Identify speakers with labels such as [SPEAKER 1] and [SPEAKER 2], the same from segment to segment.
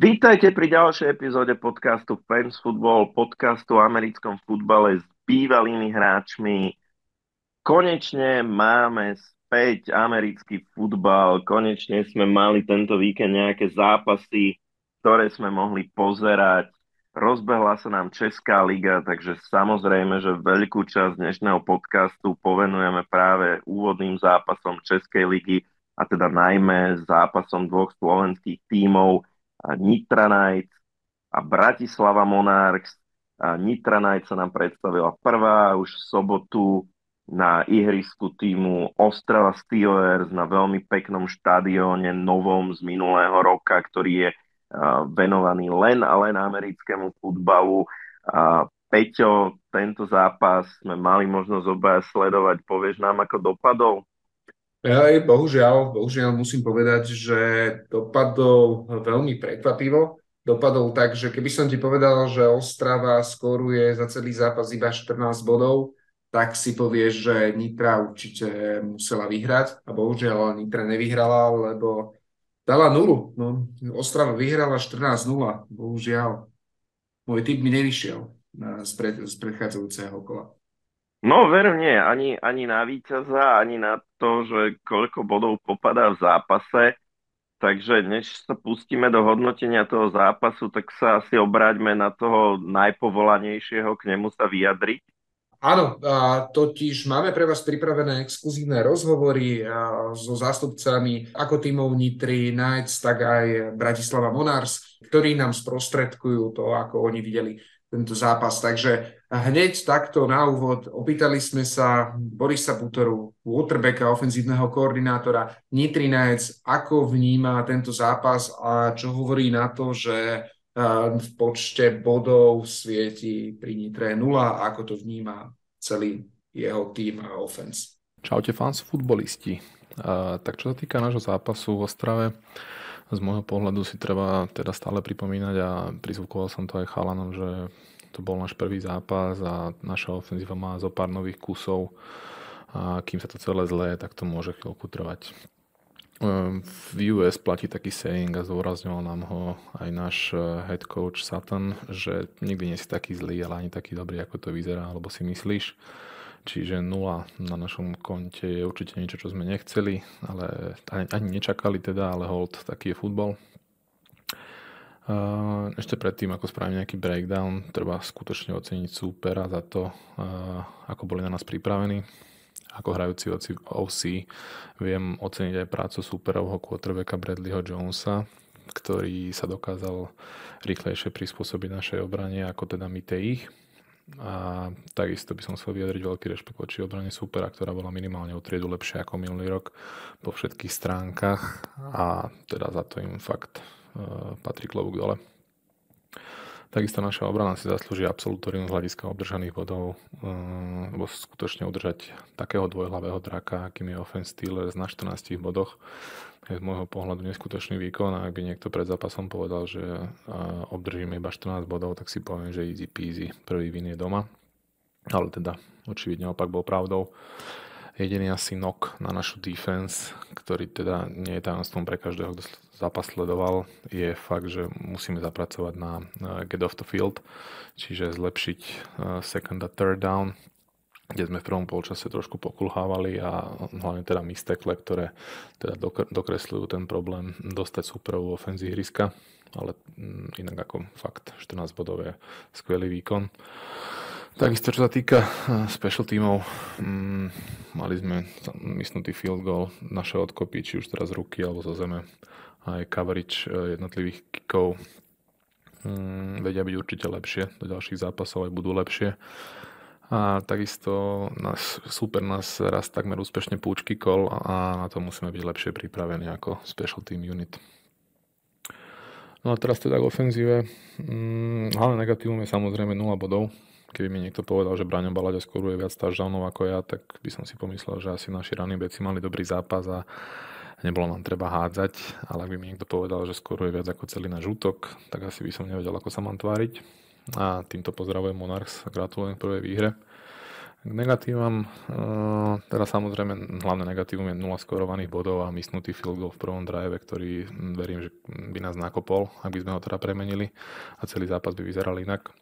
[SPEAKER 1] Vítajte pri ďalšej epizóde podcastu Fans Football, podcastu o americkom futbale s bývalými hráčmi. Konečne máme späť americký futbal, konečne sme mali tento víkend nejaké zápasy, ktoré sme mohli pozerať. Rozbehla sa nám Česká liga, takže samozrejme, že veľkú časť dnešného podcastu povenujeme práve úvodným zápasom Českej ligy a teda najmä zápasom dvoch slovenských tímov Nitra Knights a Bratislava Monarchs. A Nitra Knights sa nám predstavila prvá už v sobotu na ihrisku týmu Ostrava Steelers na veľmi peknom štadióne novom z minulého roka, ktorý je venovaný len a len americkému futbalu. A Peťo, tento zápas sme mali možnosť obaja sledovať. Povieš nám, ako dopadol?
[SPEAKER 2] Aj, bohužiaľ, bohužiaľ musím povedať, že dopadol veľmi prekvapivo. Dopadol tak, že keby som ti povedal, že Ostrava skoruje za celý zápas iba 14 bodov, tak si povieš, že Nitra určite musela vyhrať a bohužiaľ Nitra nevyhrala, lebo dala nulu. No, Ostrava vyhrala 14-0, bohužiaľ. Môj typ mi nevyšiel z, pred, z predchádzajúceho kola.
[SPEAKER 1] No veru nie, ani, ani na víťaza, ani na to, že koľko bodov popadá v zápase. Takže než sa pustíme do hodnotenia toho zápasu, tak sa asi obráťme na toho najpovolanejšieho k nemu sa vyjadriť.
[SPEAKER 2] Áno, a totiž máme pre vás pripravené exkluzívne rozhovory so zástupcami ako tímov Nitry, Knights, tak aj Bratislava Monars, ktorí nám sprostredkujú to, ako oni videli tento zápas. Takže hneď takto na úvod opýtali sme sa Borisa Butoru, Waterbacka, ofenzívneho koordinátora Nitrinec, ako vníma tento zápas a čo hovorí na to, že v počte bodov svieti pri Nitre 0 a ako to vníma celý jeho tým a offense.
[SPEAKER 3] Čaute fans futbolisti. Uh, tak čo sa týka nášho zápasu v Ostrave, z môjho pohľadu si treba teda stále pripomínať a prizvukoval som to aj chalanom, že to bol náš prvý zápas a naša ofenzíva má zo pár nových kusov a kým sa to celé zlé, tak to môže chvíľku trvať. Ehm, v US platí taký saying a zdôrazňoval nám ho aj náš eh, head coach Satan, že nikdy nie si taký zlý, ale ani taký dobrý, ako to vyzerá, alebo si myslíš. Čiže nula na našom konte je určite niečo, čo sme nechceli, ale ani, nečakali teda, ale hold, taký je futbol. Ešte predtým, ako spravím nejaký breakdown, treba skutočne oceniť súpera za to, ako boli na nás pripravení. Ako hrajúci OC viem oceniť aj prácu súperovho quarterbacka Bradleyho Jonesa, ktorý sa dokázal rýchlejšie prispôsobiť našej obrane ako teda my tej ich a takisto by som chcel vyjadriť veľký rešpekt voči obrane supera, ktorá bola minimálne o triedu lepšia ako minulý rok po všetkých stránkach a teda za to im fakt uh, patrí klobúk dole. Takisto naša obrana si zaslúži absolutórium z hľadiska obdržaných bodov, uh, lebo skutočne udržať takého dvojhlavého draka, akým je Offense Steelers na 14 bodoch, je z môjho pohľadu neskutočný výkon. A ak by niekto pred zápasom povedal, že obdržíme iba 14 bodov, tak si poviem, že easy peasy, prvý vin je doma. Ale teda očividne opak bol pravdou. Jediný asi nok na našu defense, ktorý teda nie je tajomstvom pre každého, kto zápas sledoval, je fakt, že musíme zapracovať na get off the field, čiže zlepšiť second a third down, kde sme v prvom polčase trošku pokulhávali a hlavne teda mistekle, ktoré teda dokresľujú ten problém dostať superovú ofenzí hryska, ale mm, inak ako fakt 14 bodov je skvelý výkon. Takisto, čo sa týka eh, special tímov, mm, mali sme mysnutý field goal, naše odkopy, či už teraz ruky alebo zo zeme, aj coverage eh, jednotlivých kickov mm, vedia byť určite lepšie, do ďalších zápasov aj budú lepšie. A takisto nás, super nás raz takmer úspešne púčky kol a na to musíme byť lepšie pripravení ako special team unit. No a teraz teda k ofenzíve. Mm, hlavné negatívum je samozrejme 0 bodov, Keby mi niekto povedal, že Braňo Balaďa skoruje viac touchdownov ako ja, tak by som si pomyslel, že asi naši ranní beci mali dobrý zápas a nebolo nám treba hádzať, ale ak by mi niekto povedal, že skoruje viac ako celý náš útok, tak asi by som nevedel, ako sa mám tváriť. A týmto pozdravujem Monarchs gratulujem prvej výhre. K negatívam, uh, teda samozrejme hlavné negatívum je 0 skorovaných bodov a mysnutý field goal v prvom drive, ktorý hm, verím, že by nás nakopol, ak by sme ho teda premenili a celý zápas by vyzeral inak.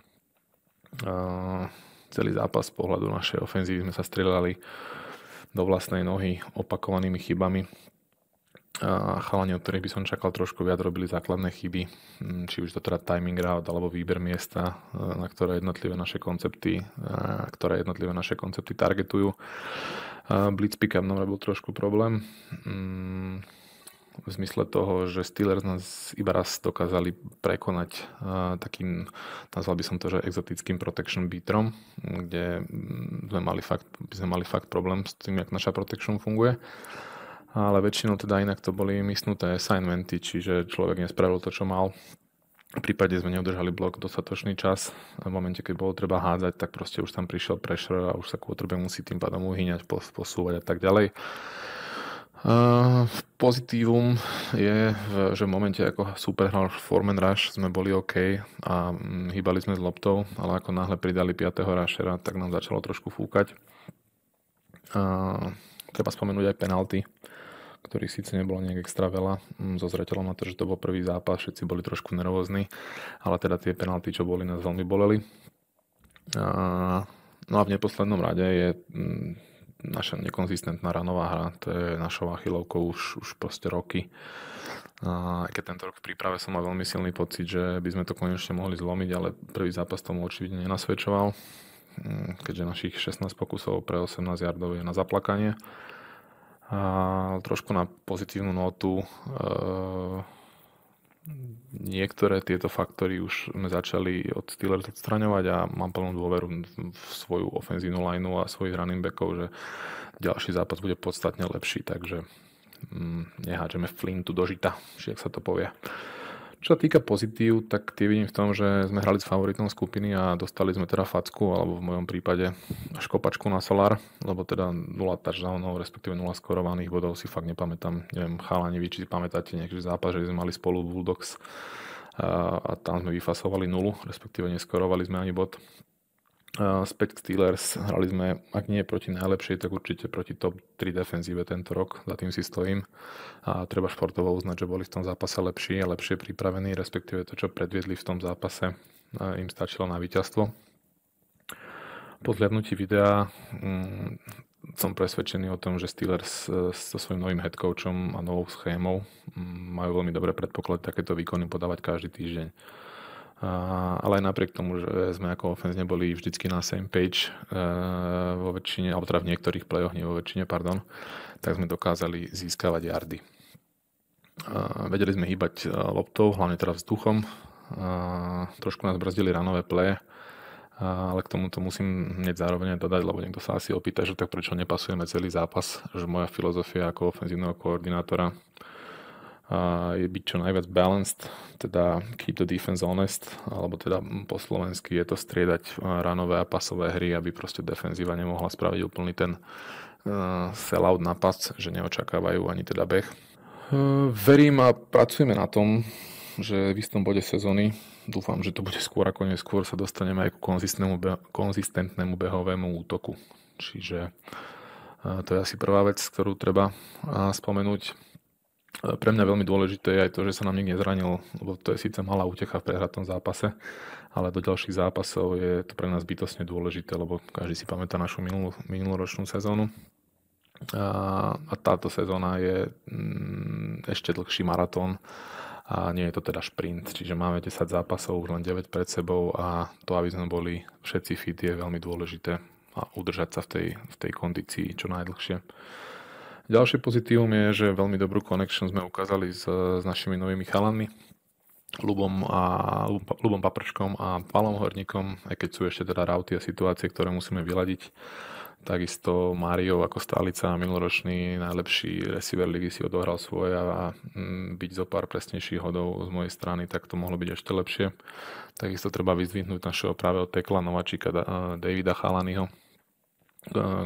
[SPEAKER 3] Uh, celý zápas z pohľadu našej ofenzívy sme sa strieľali do vlastnej nohy opakovanými chybami, chalani, od ktorých by som čakal trošku viac, robili základné chyby, hm, či už to teda timing route alebo výber miesta, e, na ktoré jednotlivé naše koncepty, e, ktoré jednotlivé naše koncepty targetujú. Blitz pickup nám robil trošku problém. Hm, v zmysle toho, že Steelers nás iba raz dokázali prekonať e, takým, nazval by som to, že exotickým protection beatrom, kde hm, sme mali fakt, by sme mali fakt problém s tým, jak naša protection funguje ale väčšinou teda inak to boli mysnuté assignmenty, čiže človek nespravil to, čo mal. V prípade sme neudržali blok dostatočný čas. V momente, keď bolo treba hádzať, tak proste už tam prišiel pressure a už sa quarterback musí tým pádom uhyňať, posúvať a tak ďalej. Uh, pozitívum je, že v momente ako super hral Foreman Rush sme boli OK a mm, hýbali sme s loptou, ale ako náhle pridali 5. rushera, tak nám začalo trošku fúkať. Uh, treba spomenúť aj penalty ktorých síce nebolo nejak extra veľa, mm, so zreteľom na to, že to bol prvý zápas, všetci boli trošku nervózni, ale teda tie penalty, čo boli, nás veľmi boleli. A, no a v neposlednom rade je mm, naša nekonzistentná ranová hra, to je našou achilovkou už, už proste roky. A keď tento rok v príprave som mal veľmi silný pocit, že by sme to konečne mohli zlomiť, ale prvý zápas tomu očividne nenasvedčoval, keďže našich 16 pokusov pre 18 yardov je na zaplakanie. A trošku na pozitívnu notu e, niektoré tieto faktory už sme začali od Steelers odstraňovať a mám plnú dôveru v svoju ofenzívnu lineu a svojich running backov, že ďalší zápas bude podstatne lepší, takže mm, nehádžeme flintu do žita, či ak sa to povie. Čo sa týka pozitív, tak tie vidím v tom, že sme hrali s favoritom skupiny a dostali sme teda facku, alebo v mojom prípade škopačku na Solar, lebo teda 0 touchdownov, respektíve 0 skorovaných bodov si fakt nepamätám. Neviem, chalani, vy či si pamätáte nejaký zápas, že sme mali spolu Bulldogs a, a tam sme vyfasovali nulu, respektíve neskorovali sme ani bod späť k Steelers. Hrali sme, ak nie proti najlepšej, tak určite proti top 3 defenzíve tento rok. Za tým si stojím. A treba športovo uznať, že boli v tom zápase lepší a lepšie pripravení, respektíve to, čo predviedli v tom zápase, im stačilo na víťazstvo. Po zhľadnutí videa mm, som presvedčený o tom, že Steelers e, so svojím novým headcoachom a novou schémou mm, majú veľmi dobré predpoklady takéto výkony podávať každý týždeň ale aj napriek tomu, že sme ako offense neboli vždycky na same page e, vo väčšine, alebo teda v niektorých playoch, nie vo väčšine, pardon, tak sme dokázali získavať yardy. Vedeli sme hýbať e, loptou, hlavne teda vzduchom. Trošku nás brzdili ranové pleje, ale k tomuto musím hneď zároveň dodať, lebo niekto sa asi opýta, že tak prečo nepasujeme celý zápas, že moja filozofia ako ofenzívneho koordinátora je byť čo najviac balanced, teda keep the defense honest, alebo teda po slovensky je to striedať ranové a pasové hry, aby proste defenzíva nemohla spraviť úplný ten uh, sell-out na že neočakávajú ani teda beh. Uh, verím a pracujeme na tom, že v istom bode sezóny, dúfam, že to bude skôr ako neskôr, sa dostaneme aj k konzistentnému, be- konzistentnému behovému útoku. Čiže uh, to je asi prvá vec, ktorú treba spomenúť pre mňa veľmi dôležité je aj to, že sa nám nik nezranil, lebo to je síce malá útecha v prehratom zápase, ale do ďalších zápasov je to pre nás bytosne dôležité, lebo každý si pamätá našu minulú, minuloročnú sezónu. A, a táto sezóna je mm, ešte dlhší maratón a nie je to teda šprint, čiže máme 10 zápasov, už len 9 pred sebou a to, aby sme boli všetci fit, je veľmi dôležité a udržať sa v tej, v tej kondícii čo najdlhšie. Ďalšie pozitívum je, že veľmi dobrú connection sme ukázali s, s našimi novými chalanmi. Lubom, a, Lubom Paprčkom a Palom Horníkom, aj keď sú ešte teda rauty a situácie, ktoré musíme vyladiť. Takisto Mário ako stálica minuloročný najlepší receiver ligy si odohral svoje a mm, byť zo pár presnejších hodov z mojej strany, tak to mohlo byť ešte lepšie. Takisto treba vyzdvihnúť našeho pravého tekla Novačika Davida Chalanyho,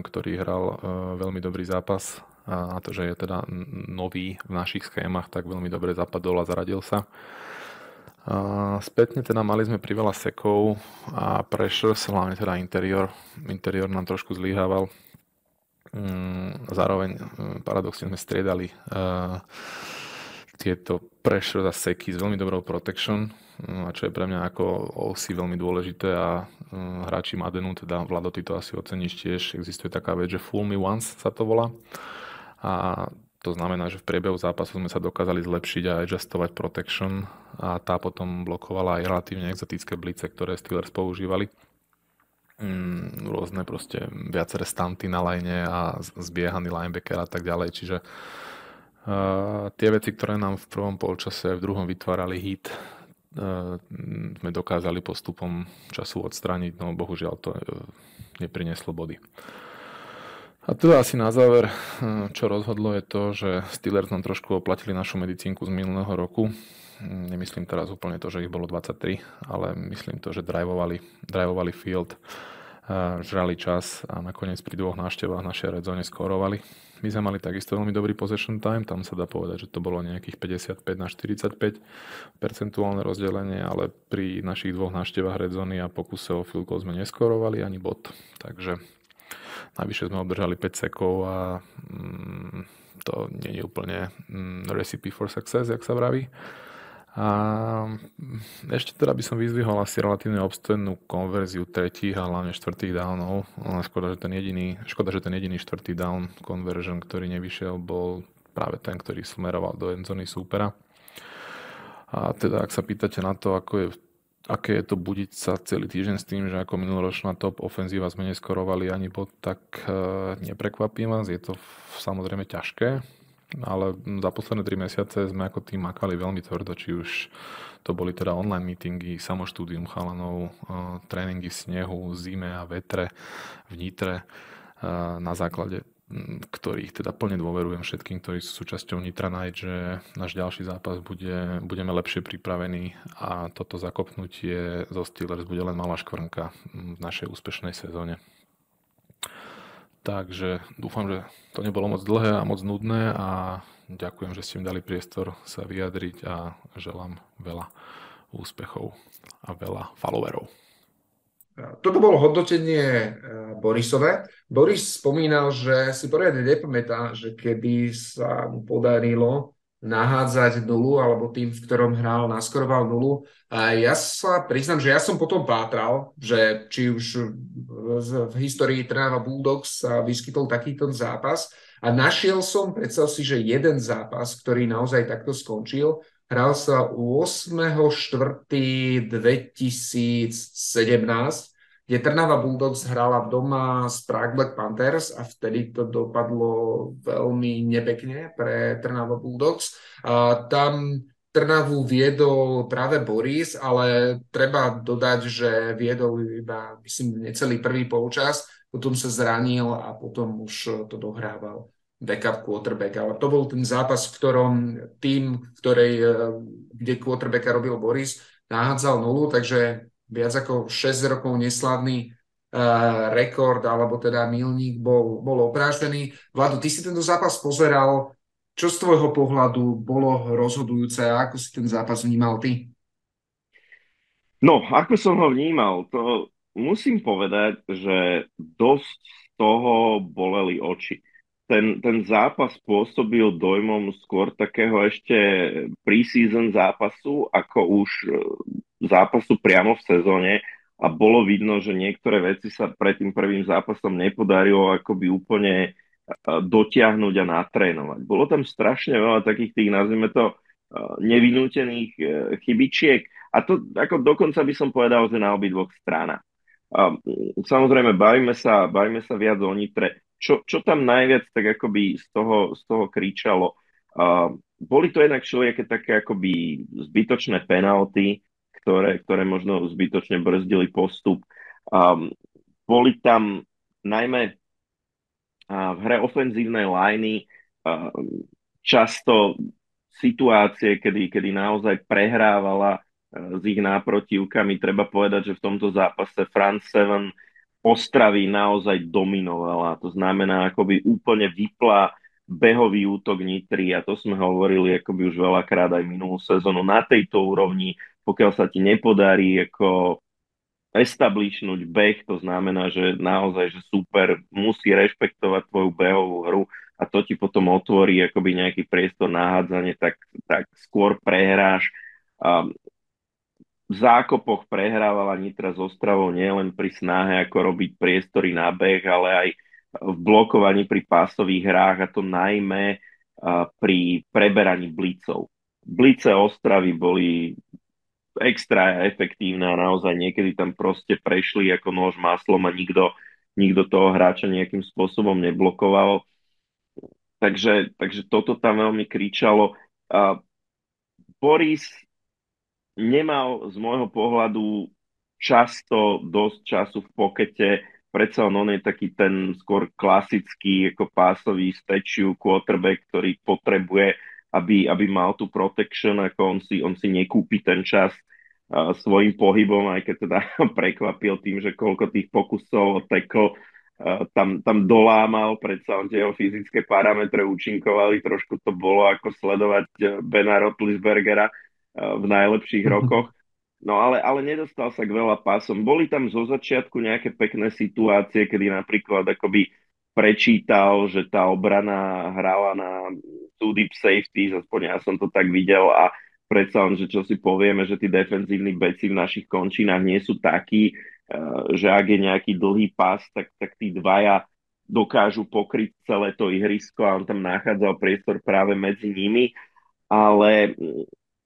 [SPEAKER 3] ktorý hral e, veľmi dobrý zápas a to, že je teda nový v našich schémach, tak veľmi dobre zapadol a zaradil sa. A spätne teda mali sme priveľa sekov a pressures, hlavne teda interior. Interior nám trošku zlyhával. Mm, zároveň mm, paradoxne sme striedali uh, tieto pressure a seky s veľmi dobrou protection, mm, a čo je pre mňa ako OC veľmi dôležité a hráči Madenu, teda Vlado, ty to asi oceníš tiež, existuje taká vec, že Full Me Once sa to volá. A to znamená, že v priebehu zápasu sme sa dokázali zlepšiť a adjustovať protection a tá potom blokovala aj relatívne exotické blice, ktoré Steelers používali. Mm, rôzne proste viaceré stanty na line a zbiehaný linebacker a tak ďalej. Čiže uh, tie veci, ktoré nám v prvom polčase v druhom vytvárali hit, uh, sme dokázali postupom času odstrániť, no bohužiaľ to uh, neprineslo body. A teda asi na záver, hm, čo rozhodlo je to, že Steelers nám trošku oplatili našu medicínku z minulého roku. Hm, nemyslím teraz úplne to, že ich bolo 23, ale myslím to, že drivovali, drivovali field, žrali čas a nakoniec pri dvoch návštevách našej redzone skorovali. My sme mali takisto veľmi dobrý possession time, tam sa dá povedať, že to bolo nejakých 55 na 45 percentuálne rozdelenie, ale pri našich dvoch návštevách redzony a pokuse o field goal sme neskorovali ani bod. Takže Navyše sme obdržali 5 sekov a mm, to nie je úplne mm, recipe for success, jak sa vraví. A mm, ešte teda by som vyzvihol asi relatívne obstojnú konverziu tretích a hlavne štvrtých downov. Škoda, že ten jediný, škoda, že ten jediný štvrtý down conversion, ktorý nevyšiel, bol práve ten, ktorý smeroval do endzony súpera. A teda, ak sa pýtate na to, ako je aké je to budiť sa celý týždeň s tým, že ako minuloročná top ofenzíva sme neskorovali ani bod, tak e, neprekvapím vás, je to samozrejme ťažké, ale za posledné 3 mesiace sme ako tým makali veľmi tvrdo, či už to boli teda online meetingy, samoštúdium chalanov, e, tréningy v snehu, zime a vetre v Nitre e, na základe ktorých teda plne dôverujem všetkým, ktorí sú súčasťou Nitra Night, že náš ďalší zápas bude, budeme lepšie pripravení a toto zakopnutie zo Steelers bude len malá škvrnka v našej úspešnej sezóne. Takže dúfam, že to nebolo moc dlhé a moc nudné a ďakujem, že ste mi dali priestor sa vyjadriť a želám veľa úspechov a veľa followerov.
[SPEAKER 2] Toto bolo hodnotenie e, Borisové. Boris spomínal, že si poriadne nepamätá, že keby sa mu podarilo nahádzať nulu, alebo tým, v ktorom hral, naskoroval nulu. A ja sa priznám, že ja som potom pátral, že či už v histórii Trnava Bulldogs sa vyskytol takýto zápas a našiel som, predstav si, že jeden zápas, ktorý naozaj takto skončil, Hral sa 8.4.2017, kde Trnava Bulldogs hrala doma s Prague Black Panthers a vtedy to dopadlo veľmi nepekne pre Trnava Bulldogs. A tam Trnavu viedol práve Boris, ale treba dodať, že viedol iba, myslím, necelý prvý polčas, potom sa zranil a potom už to dohrával backup quarterback, ale to bol ten zápas, v ktorom tým, ktorej, eh, kde quarterbacka robil Boris, nahádzal nulu, takže viac ako 6 rokov neslavný uh, rekord, alebo teda milník bol, bol opráždený. Vladu, ty si tento zápas pozeral, čo z tvojho pohľadu bolo rozhodujúce a ako si ten zápas vnímal ty?
[SPEAKER 1] No, ako som ho vnímal, to musím povedať, že dosť z toho boleli oči ten, ten zápas pôsobil dojmom skôr takého ešte pre-season zápasu, ako už e, zápasu priamo v sezóne a bolo vidno, že niektoré veci sa pred tým prvým zápasom nepodarilo akoby úplne e, dotiahnuť a natrénovať. Bolo tam strašne veľa takých tých, nazvime to, e, nevinútených chybičiek a to ako dokonca by som povedal, že na obidvoch stranách. Samozrejme, bavíme sa, bavíme sa viac o Nitre čo, čo tam najviac tak akoby z toho, z toho kričalo? Uh, boli to jednak všelijaké také akoby zbytočné penalty, ktoré, ktoré možno zbytočne brzdili postup. Um, boli tam najmä uh, v hre ofenzívnej liney uh, často situácie, kedy, kedy naozaj prehrávala uh, s ich náprotivkami. Treba povedať, že v tomto zápase France 7 Ostravy naozaj dominovala. To znamená, akoby úplne vypla behový útok Nitry a to sme hovorili akoby už veľakrát aj minulú sezónu na tejto úrovni pokiaľ sa ti nepodarí ako establishnúť beh, to znamená, že naozaj, že super musí rešpektovať tvoju behovú hru a to ti potom otvorí akoby nejaký priestor na hádzanie, tak, tak skôr prehráš. Um, v zákopoch prehrávala Nitra s Ostravou nielen pri snahe ako robiť priestory na beh, ale aj v blokovaní pri pásových hrách a to najmä pri preberaní blicov. Blice Ostravy boli extra efektívne a naozaj niekedy tam proste prešli ako nôž maslom a nikto, nikto toho hráča nejakým spôsobom neblokoval. Takže, takže toto tam veľmi kričalo. Boris nemal z môjho pohľadu často dosť času v pokete, predsa on, je taký ten skôr klasický ako pásový steču quarterback, ktorý potrebuje aby, aby mal tú protection, ako on si, on si nekúpi ten čas uh, svojim pohybom, aj keď teda prekvapil tým, že koľko tých pokusov o tackle tam, tam dolámal, predsa on tie fyzické parametre účinkovali, trošku to bolo ako sledovať Bena Rotlisbergera v najlepších rokoch. No ale, ale nedostal sa k veľa pásom. Boli tam zo začiatku nejaké pekné situácie, kedy napríklad akoby prečítal, že tá obrana hrala na two deep safety, aspoň ja som to tak videl a predsa len, že čo si povieme, že tí defenzívni beci v našich končinách nie sú takí, eh, že ak je nejaký dlhý pás, tak, tak tí dvaja dokážu pokryť celé to ihrisko a on tam nachádzal priestor práve medzi nimi, ale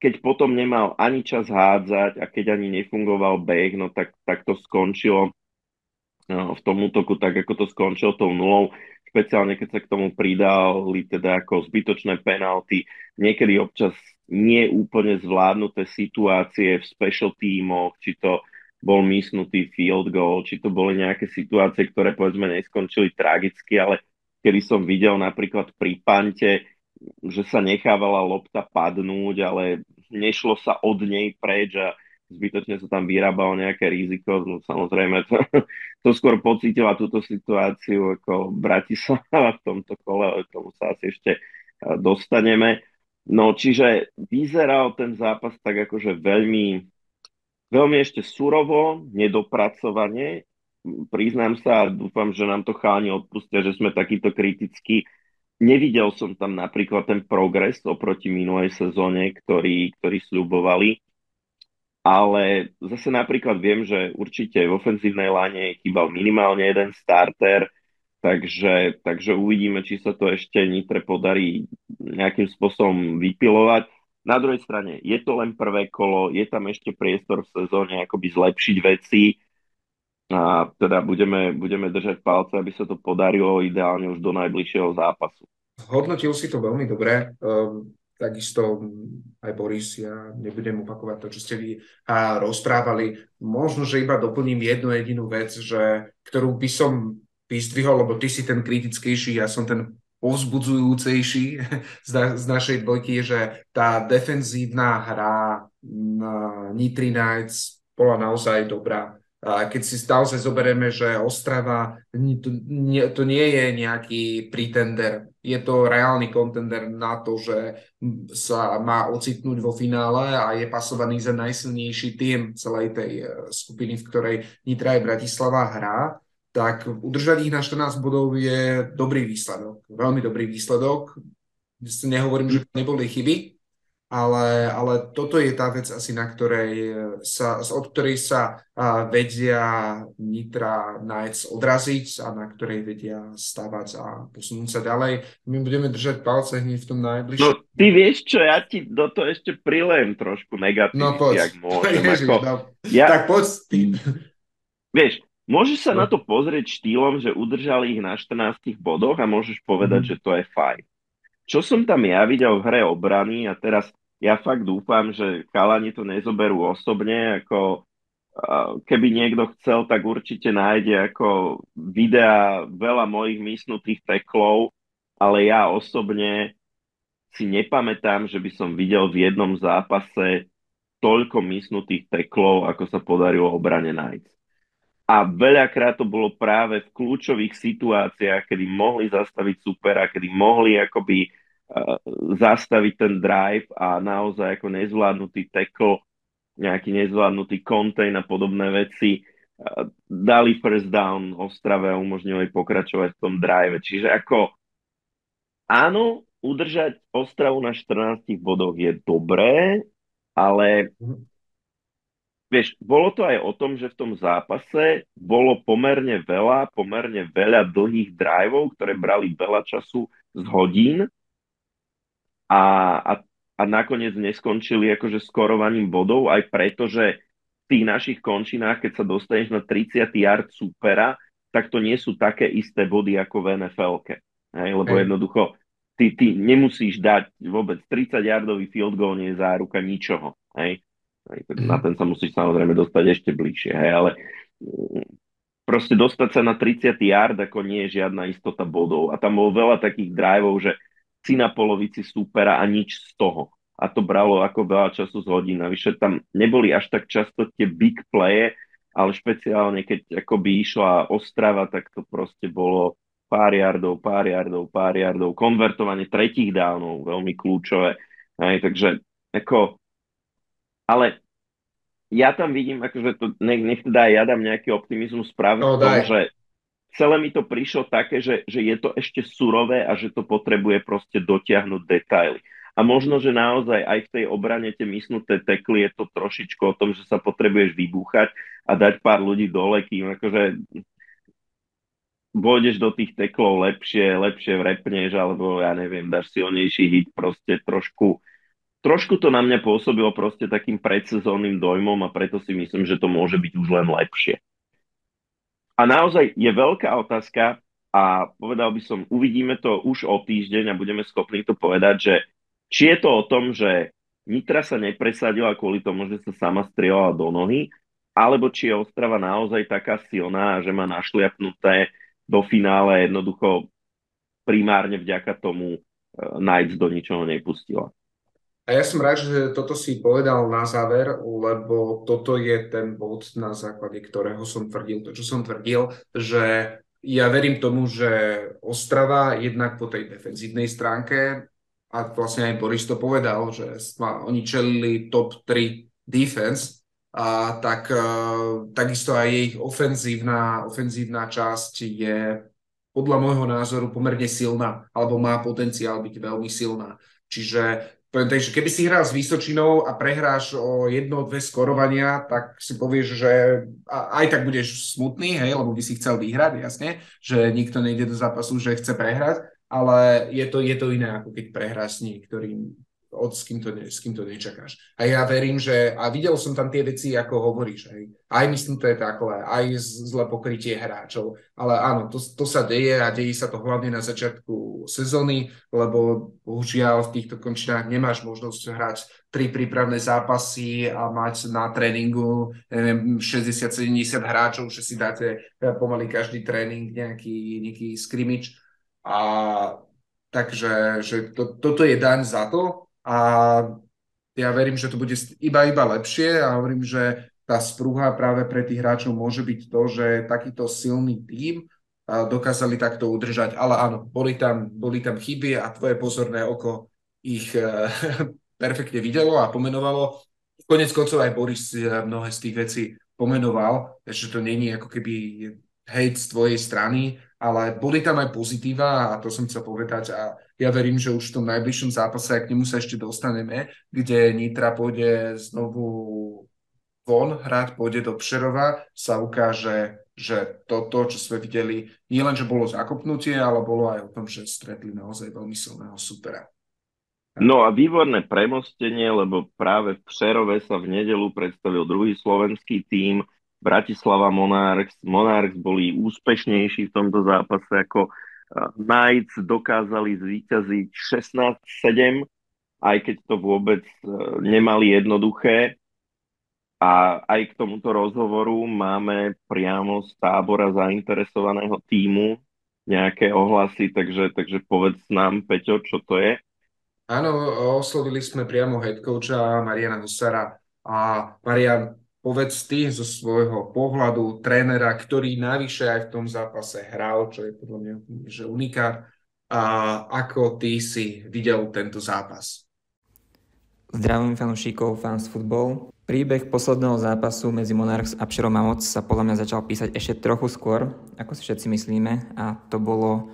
[SPEAKER 1] keď potom nemal ani čas hádzať a keď ani nefungoval beh, no tak, tak to skončilo No, v tom útoku, tak ako to skončil tou nulou, špeciálne keď sa k tomu pridali teda ako zbytočné penalty, niekedy občas nie úplne zvládnuté situácie v special tímoch, či to bol mísnutý field goal, či to boli nejaké situácie, ktoré povedzme neskončili tragicky, ale kedy som videl napríklad pri pante, že sa nechávala lopta padnúť, ale nešlo sa od nej preč a zbytočne sa tam vyrábalo nejaké riziko, no samozrejme to, to skôr pocítila túto situáciu ako Bratislava v tomto kole, k tomu sa asi ešte dostaneme. No čiže vyzeral ten zápas tak akože veľmi, veľmi ešte surovo, nedopracovane. Priznám sa a dúfam, že nám to cháni odpustia, že sme takýto kritickí. Nevidel som tam napríklad ten progres oproti minulej sezóne, ktorý, ktorý sľubovali ale zase napríklad viem, že určite v ofenzívnej láne chýbal minimálne jeden starter, takže, takže uvidíme, či sa to ešte Nitre podarí nejakým spôsobom vypilovať. Na druhej strane, je to len prvé kolo, je tam ešte priestor v sezóne akoby zlepšiť veci a teda budeme, budeme držať palce, aby sa to podarilo ideálne už do najbližšieho zápasu.
[SPEAKER 2] Hodnotil si to veľmi dobre. Um takisto aj Boris, ja nebudem opakovať to, čo ste vy rozprávali. Možno, že iba doplním jednu jedinú vec, že, ktorú by som vyzdvihol, lebo ty si ten kritickejší, ja som ten povzbudzujúcejší z, na, z našej dvojky, že tá defenzívna hra na Nitri Knights bola naozaj dobrá. Keď si naozaj zoberieme, že Ostrava to nie, to je nejaký pretender, je to reálny kontender na to, že sa má ocitnúť vo finále a je pasovaný za najsilnejší tým celej tej e, skupiny, v ktorej Nitra je Bratislava hrá, tak udržať ich na 14 bodov je dobrý výsledok. Veľmi dobrý výsledok. Nehovorím, že neboli chyby, ale, ale toto je tá vec asi, na ktorej sa, od ktorej sa vedia Nitra Knights odraziť a na ktorej vedia stávať a posunúť sa ďalej. My budeme držať palce hneď v tom najbližšom.
[SPEAKER 1] No ty vieš čo, ja ti do toho ešte prilejem trošku negatívne, no, poď. ak môžem. Ježiš, ako,
[SPEAKER 2] no. ja, tak poď s tým.
[SPEAKER 1] Vieš, môžeš sa no. na to pozrieť štýlom, že udržali ich na 14 bodoch a môžeš povedať, mm. že to je fajn čo som tam ja videl v hre obrany a teraz ja fakt dúfam, že chalani to nezoberú osobne, ako keby niekto chcel, tak určite nájde ako videa veľa mojich mysnutých teklov, ale ja osobne si nepamätám, že by som videl v jednom zápase toľko mysnutých teklov, ako sa podarilo obrane nájsť. A veľakrát to bolo práve v kľúčových situáciách, kedy mohli zastaviť supera, kedy mohli akoby uh, zastaviť ten drive a naozaj ako nezvládnutý tackle nejaký nezvládnutý kontejn a podobné veci, dali first down Ostrave a umožnili pokračovať v tom drive. Čiže ako áno, udržať Ostravu na 14 bodoch je dobré, ale vieš, bolo to aj o tom, že v tom zápase bolo pomerne veľa, pomerne veľa dlhých driveov, ktoré brali veľa času z hodín a, a, a nakoniec neskončili akože skorovaním bodov, aj preto, že v tých našich končinách, keď sa dostaneš na 30 yard supera, tak to nie sú také isté body ako v NFL-ke. Hej, lebo hey. jednoducho ty, ty nemusíš dať vôbec 30-yardový field goal, nie je záruka ničoho. Hej? Na ten sa musíš samozrejme dostať ešte bližšie. Hej? Ale mm, proste dostať sa na 30 yard ako nie je žiadna istota bodov. A tam bolo veľa takých driveov, že si na polovici súpera a nič z toho. A to bralo ako veľa času z hodín. Navyše tam neboli až tak často tie big playe, ale špeciálne keď akoby išla Ostrava, tak to proste bolo pár jardov, pár jardov, pár jardov, konvertovanie tretích dávnov, veľmi kľúčové. Hej, takže ako, ale ja tam vidím, akože to, nech, nech teda ja dám nejaký optimizmus práve no, v tom, že celé mi to prišlo také, že, že je to ešte surové a že to potrebuje proste dotiahnuť detaily. A možno, že naozaj aj v tej obrane tie mysnuté tekly je to trošičku o tom, že sa potrebuješ vybúchať a dať pár ľudí dole, kým akože vôjdeš do tých teklov lepšie, lepšie vrepneš, alebo ja neviem, dáš silnejší hit, proste trošku, trošku to na mňa pôsobilo proste takým predsezónnym dojmom a preto si myslím, že to môže byť už len lepšie. A naozaj je veľká otázka a povedal by som, uvidíme to už o týždeň a budeme schopní to povedať, že či je to o tom, že Nitra sa nepresadila kvôli tomu, že sa sama strieľala do nohy, alebo či je Ostrava naozaj taká silná, že má našliapnuté do finále jednoducho primárne vďaka tomu e, Knights do ničoho nepustila.
[SPEAKER 2] A ja som rád, že toto si povedal na záver, lebo toto je ten bod, na základe ktorého som tvrdil to, čo som tvrdil, že ja verím tomu, že Ostrava jednak po tej defenzívnej stránke, a vlastne aj Boris to povedal, že oni čelili top 3 defense, a tak uh, takisto aj ich ofenzívna, ofenzívna časť je podľa môjho názoru pomerne silná, alebo má potenciál byť veľmi silná. Čiže takže keby si hral s Vysočinou a prehráš o jedno, dve skorovania, tak si povieš, že aj tak budeš smutný, hej, lebo by si chcel vyhrať, jasne, že nikto nejde do zápasu, že chce prehrať, ale je to, je to iné, ako keď prehráš s niektorým od, s, kým to ne, s kým to nečakáš. A ja verím, že, a videl som tam tie veci, ako hovoríš, aj, aj myslím, to je takové, aj zle pokrytie hráčov, ale áno, to, to sa deje a deje sa to hlavne na začiatku sezóny, lebo bohužiaľ v týchto končinách nemáš možnosť hrať tri prípravné zápasy a mať na tréningu 60-70 hráčov, že si dáte pomaly každý tréning nejaký, nejaký skrimič. A takže že to, toto je daň za to, a ja verím, že to bude iba iba lepšie a hovorím, že tá sprúha práve pre tých hráčov môže byť to, že takýto silný tím dokázali takto udržať. Ale áno, boli tam, boli tam chyby a tvoje pozorné oko ich e, perfektne videlo a pomenovalo. Konec koncov aj Boris e, mnohé z tých vecí pomenoval, že to není ako keby hejt z tvojej strany, ale boli tam aj pozitíva a to som chcel povedať a ja verím, že už v tom najbližšom zápase, ak k nemu sa ešte dostaneme, kde Nitra pôjde znovu von hrať, pôjde do Pšerova, sa ukáže, že toto, čo sme videli, nie len, že bolo zakopnutie, ale bolo aj o tom, že stretli naozaj veľmi silného supera.
[SPEAKER 1] No a výborné premostenie, lebo práve v Přerove sa v nedelu predstavil druhý slovenský tím, Bratislava Monarchs. Monarchs boli úspešnejší v tomto zápase ako Knights dokázali zvíťaziť 16-7, aj keď to vôbec e, nemali jednoduché. A aj k tomuto rozhovoru máme priamo z tábora zainteresovaného týmu nejaké ohlasy, takže, takže povedz nám, Peťo, čo to je.
[SPEAKER 2] Áno, oslovili sme priamo head coacha Mariana Husara a Marian, povedz ty zo svojho pohľadu trénera, ktorý navyše aj v tom zápase hral, čo je podľa mňa že unikát, a ako ty si videl tento zápas?
[SPEAKER 4] Zdravím fanúšikov Fans Football. Príbeh posledného zápasu medzi Monarchs a Pšerom Mamoc sa podľa mňa začal písať ešte trochu skôr, ako si všetci myslíme, a to bolo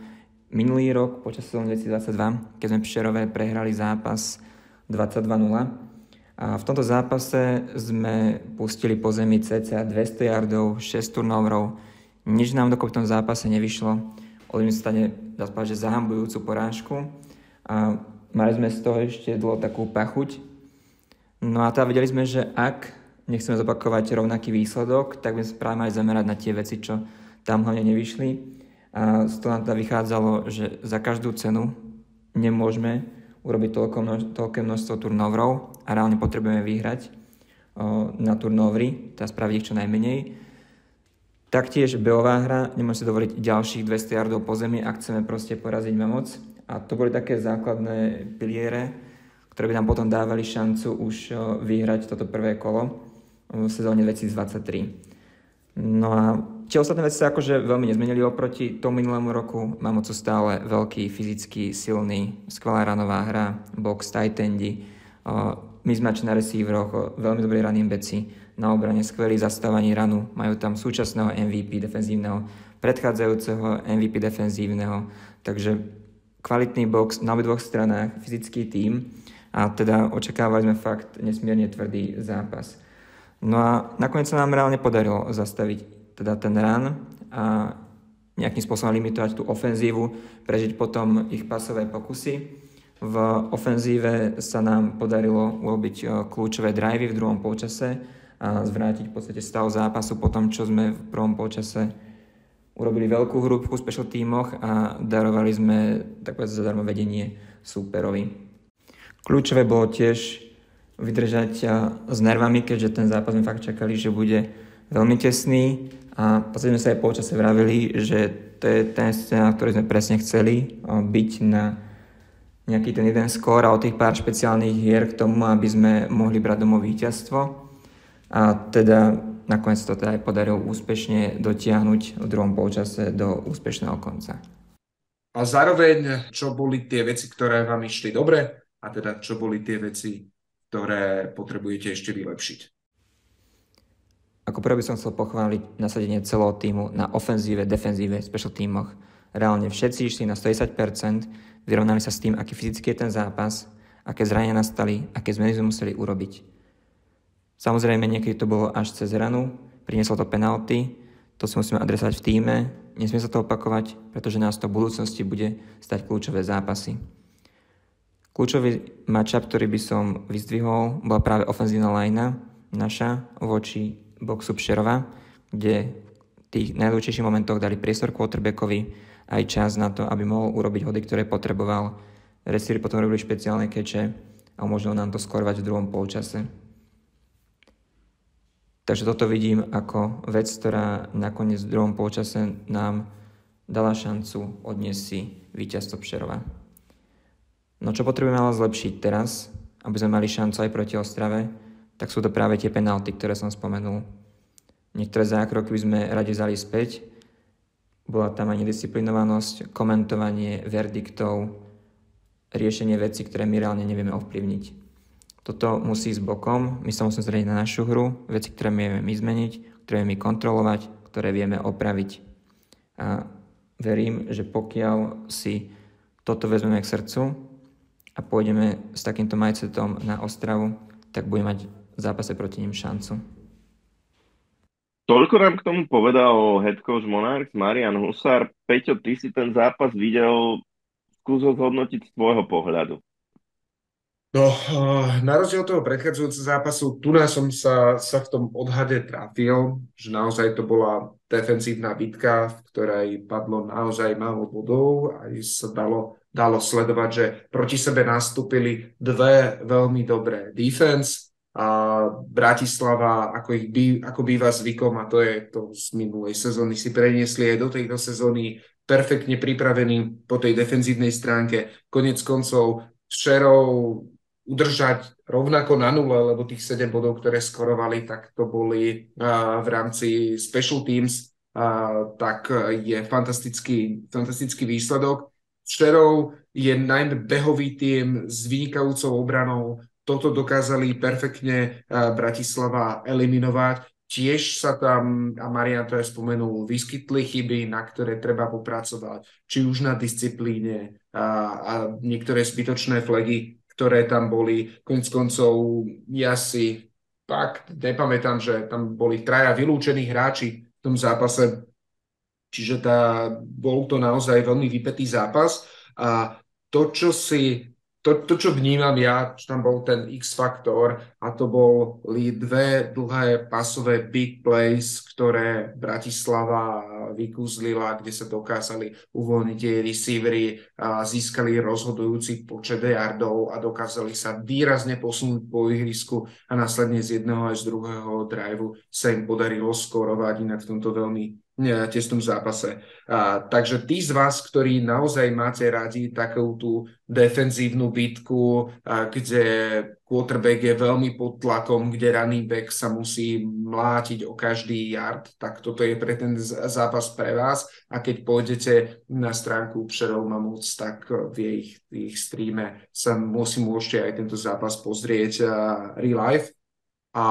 [SPEAKER 4] minulý rok počas sezóny 2022, keď sme Pšerové prehrali zápas 22-0. A v tomto zápase sme pustili po zemi cca 200 yardov, 6 turnoverov, nič nám dokopy v tom zápase nevyšlo. Odím stane, dá že zahambujúcu porážku. A mali sme z toho ešte dlho takú pachuť, No a teda vedeli sme, že ak nechceme zopakovať rovnaký výsledok, tak by sme práve mali zamerať na tie veci, čo tam hlavne nevyšli. A z toho nám teda vychádzalo, že za každú cenu nemôžeme urobiť toľko množ- toľké množstvo turnovrov a reálne potrebujeme vyhrať o, na turnovry, teda spraviť ich čo najmenej. Taktiež beová hra, nemôžeme si dovoliť ďalších 200 yardov po zemi, ak chceme proste poraziť Mamoc. A to boli také základné piliere, ktoré by nám potom dávali šancu už vyhrať toto prvé kolo v sezóne 2023. No a tie ostatné veci sa akože veľmi nezmenili oproti tomu minulému roku. Mám oco stále veľký, fyzicky silný, skvelá ranová hra, box, tight endi, mismatch na receiveroch, veľmi dobrý running beci, na obrane skvelý zastávaní ranu, majú tam súčasného MVP defenzívneho, predchádzajúceho MVP defenzívneho, takže kvalitný box na obidvoch stranách, fyzický tím. A teda očakávali sme fakt nesmierne tvrdý zápas. No a nakoniec sa nám reálne podarilo zastaviť teda ten run a nejakým spôsobom limitovať tú ofenzívu, prežiť potom ich pasové pokusy. V ofenzíve sa nám podarilo urobiť e, kľúčové drivey v druhom polčase a zvrátiť v podstate stav zápasu po tom, čo sme v prvom polčase urobili veľkú hru v special tímoch a darovali sme tak zadarmo vedenie súperovi. Kľúčové bolo tiež vydržať s nervami, keďže ten zápas sme fakt čakali, že bude veľmi tesný a potom sme sa aj počase vravili, že to je ten scénar, ktorý sme presne chceli byť na nejaký ten jeden skór a o tých pár špeciálnych hier k tomu, aby sme mohli brať domov víťazstvo. A teda nakoniec to teda aj podarilo úspešne dotiahnuť v druhom polčase do úspešného konca.
[SPEAKER 2] A zároveň, čo boli tie veci, ktoré vám išli dobre? a teda čo boli tie veci, ktoré potrebujete ešte vylepšiť.
[SPEAKER 4] Ako prvé by som chcel pochváliť nasadenie celého týmu na ofenzíve, defenzíve, special tímoch. Reálne všetci išli na 110%, vyrovnali sa s tým, aký fyzicky je ten zápas, aké zranenia nastali, aké zmeny sme museli urobiť. Samozrejme, niekedy to bolo až cez ranu, prinieslo to penalty, to si musíme adresovať v týme, nesmie sa to opakovať, pretože nás to v budúcnosti bude stať kľúčové zápasy. Kľúčový matchup, ktorý by som vyzdvihol, bola práve ofenzívna lajna naša voči boxu Pšerova, kde v tých najdôležitejších momentoch dali priestor quarterbackovi aj čas na to, aby mohol urobiť hody, ktoré potreboval. Receivery potom robili špeciálne keče a umožnilo nám to skorovať v druhom polčase. Takže toto vidím ako vec, ktorá nakoniec v druhom polčase nám dala šancu odniesť si víťazstvo Pšerova. No čo potrebujeme ale zlepšiť teraz, aby sme mali šancu aj proti Ostrave, tak sú to práve tie penalty, ktoré som spomenul. Niektoré zákroky by sme radi vzali späť. Bola tam aj nedisciplinovanosť, komentovanie verdiktov, riešenie vecí, ktoré my reálne nevieme ovplyvniť. Toto musí ísť bokom, my sa musíme zrieť na našu hru, veci, ktoré vieme my zmeniť, ktoré vieme my kontrolovať, ktoré vieme opraviť. A verím, že pokiaľ si toto vezmeme k srdcu, a pôjdeme s takýmto mindsetom na Ostravu, tak budeme mať zápase proti ním šancu.
[SPEAKER 1] Toľko nám k tomu povedal head coach Monarchs Marian Husar. Peťo, ty si ten zápas videl, skús ho zhodnotiť z tvojho pohľadu.
[SPEAKER 2] No, eh, na rozdiel od toho predchádzajúceho zápasu, tu nás som sa, sa v tom odhade trafil, že naozaj to bola defenzívna bitka, v ktorej padlo naozaj málo bodov, aj sa dalo dalo sledovať, že proti sebe nastúpili dve veľmi dobré defense a Bratislava, ako, ich bí, ako býva zvykom, a to je to z minulej sezóny, si preniesli aj do tejto sezóny perfektne pripravení po tej defenzívnej stránke. Konec koncov Šerov udržať rovnako na nule, lebo tých 7 bodov, ktoré skorovali, tak to boli uh, v rámci special teams, uh, tak je fantastický, fantastický výsledok. Šerov je najmä behový tým s vynikajúcou obranou toto dokázali perfektne Bratislava eliminovať. Tiež sa tam, a Marian to aj spomenul, vyskytli chyby, na ktoré treba popracovať, či už na disciplíne a, a niektoré zbytočné flegy, ktoré tam boli. Konec koncov ja si fakt nepamätám, že tam boli traja vylúčení hráči v tom zápase, čiže tá, bol to naozaj veľmi vypetý zápas a to, čo si to, to, čo vnímam ja, že tam bol ten X-faktor a to boli dve dlhé pasové big plays, ktoré Bratislava vykúzlila, kde sa dokázali uvoľniť tie receivery, a získali rozhodujúci počet yardov a dokázali sa výrazne posunúť po ihrisku a následne z jedného aj z druhého driveu sa im podarilo skorovať inak v tomto veľmi tesnom zápase. A, takže tí z vás, ktorí naozaj máte radi takú tú defenzívnu bitku, a, kde quarterback je veľmi pod tlakom, kde running back sa musí mlátiť o každý yard, tak toto je pre ten zápas pre vás. A keď pôjdete na stránku Pšerov Mamúc, tak v ich, ich streame sa musí môžete aj tento zápas pozrieť real life a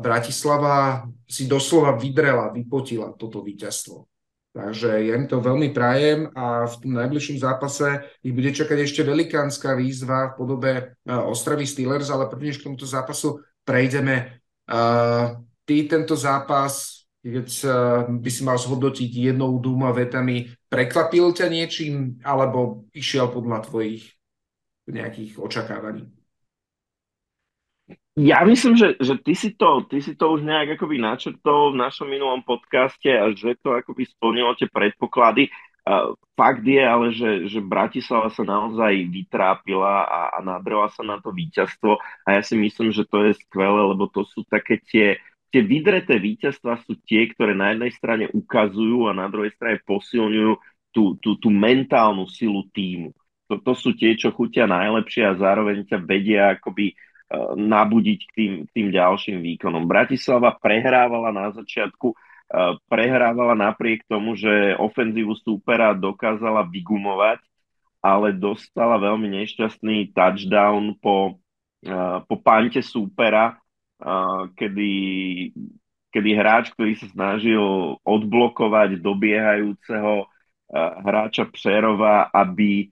[SPEAKER 2] Bratislava si doslova vydrela, vypotila toto víťazstvo. Takže ja im to veľmi prajem a v tom najbližšom zápase ich bude čakať ešte velikánska výzva v podobe uh, Ostravy Steelers, ale prvnež k tomuto zápasu prejdeme. Uh, ty tento zápas, keď uh, by si mal zhodnotiť jednou dúma vetami, prekvapil ťa niečím alebo išiel podľa tvojich nejakých očakávaní?
[SPEAKER 1] Ja myslím, že, že ty, si to, ty si to už nejak akoby načrtol v našom minulom podcaste a že to akoby splnilo tie predpoklady. Uh, fakt je ale, že, že Bratislava sa naozaj vytrápila a, a nadrela sa na to víťazstvo a ja si myslím, že to je skvelé, lebo to sú také tie, tie vydreté víťazstva sú tie, ktoré na jednej strane ukazujú a na druhej strane posilňujú tú, tú, tú mentálnu silu týmu. To, to sú tie, čo chutia najlepšie a zároveň ťa vedia akoby nabudiť k tým, tým ďalším výkonom. Bratislava prehrávala na začiatku, prehrávala napriek tomu, že ofenzívu súpera dokázala vygumovať, ale dostala veľmi nešťastný touchdown po, po pante súpera, kedy, kedy hráč, ktorý sa snažil odblokovať dobiehajúceho hráča Přerova, aby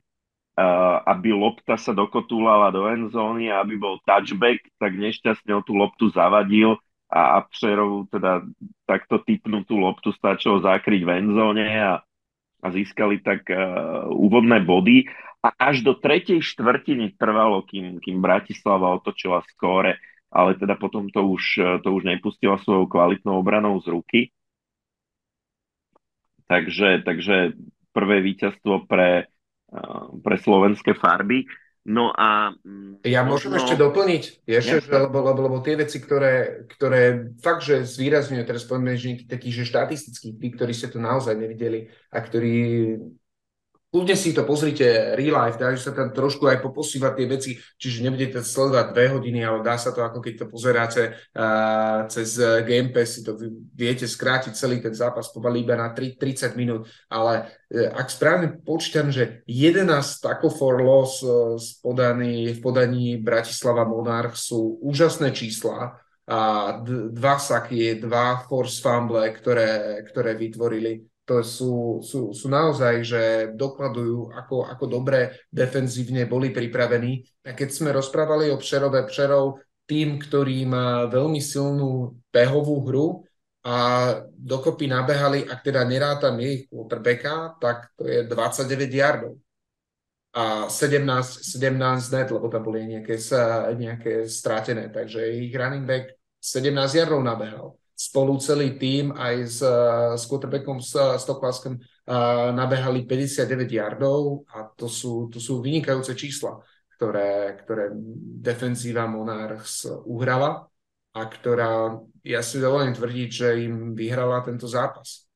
[SPEAKER 1] aby lopta sa dokotúlala do endzóny a aby bol touchback, tak nešťastne o tú loptu zavadil a, a Přerovu teda takto typnutú loptu stačilo zakryť v endzóne a, a získali tak uh, úvodné body. A až do tretej štvrtiny trvalo, kým, kým Bratislava otočila skóre, ale teda potom to už, to už nepustila svojou kvalitnou obranou z ruky. Takže, takže prvé víťazstvo pre, pre slovenské farby. No a...
[SPEAKER 2] Mm, ja môžem možno... ešte doplniť, ešte, že, lebo, lebo, lebo tie veci, ktoré, ktoré fakt, že zvýrazňujú, teraz poviem, že takých, že štatistických, tí, ktorí ste to naozaj nevideli a ktorí Kľudne si to pozrite real life, dá sa tam trošku aj poposívať tie veci, čiže nebudete sledovať dve hodiny, ale dá sa to, ako keď to pozeráte uh, cez Game Pass, si to viete skrátiť celý ten zápas pomaly iba na 3, 30 minút, ale uh, ak správne počítam, že 11 tackle for loss uh, podaní, v podaní Bratislava Monarch sú úžasné čísla, a dva saky, dva force fumble, ktoré, ktoré vytvorili to sú, sú, sú naozaj, že dokladujú, ako, ako dobre defenzívne boli pripravení. A keď sme rozprávali o Přerove, Přerov tým, ktorý má veľmi silnú behovú hru a dokopy nabehali, ak teda nerátam ich quarterbacka, tak to je 29 yardov. A 17, 17 net, lebo tam boli nejaké, nejaké strátené, takže ich running back 17 yardov nabehal spolu celý tým aj s, s quarterbackom s, s Toklaskom uh, nabehali 59 yardov a to sú, to sú vynikajúce čísla, ktoré, ktoré defenzíva Monarchs uhrala a ktorá, ja si dovolím tvrdiť, že im vyhrala tento zápas.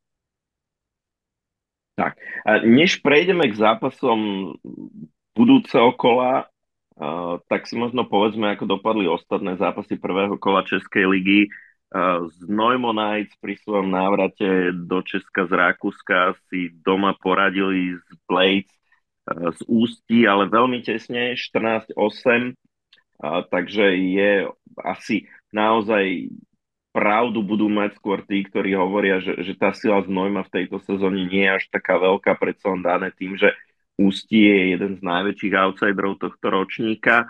[SPEAKER 1] Tak, a než prejdeme k zápasom budúceho kola, tak si možno povedzme, ako dopadli ostatné zápasy prvého kola Českej ligy z Neumonites pri svojom návrate do Česka z Rakúska si doma poradili z Blades z Ústí, ale veľmi tesne, 14-8. A, takže je asi naozaj pravdu budú mať skôr tí, ktorí hovoria, že, že tá sila z Nojma v tejto sezóne nie je až taká veľká, predsa len dané tým, že Ústí je jeden z najväčších outsiderov tohto ročníka.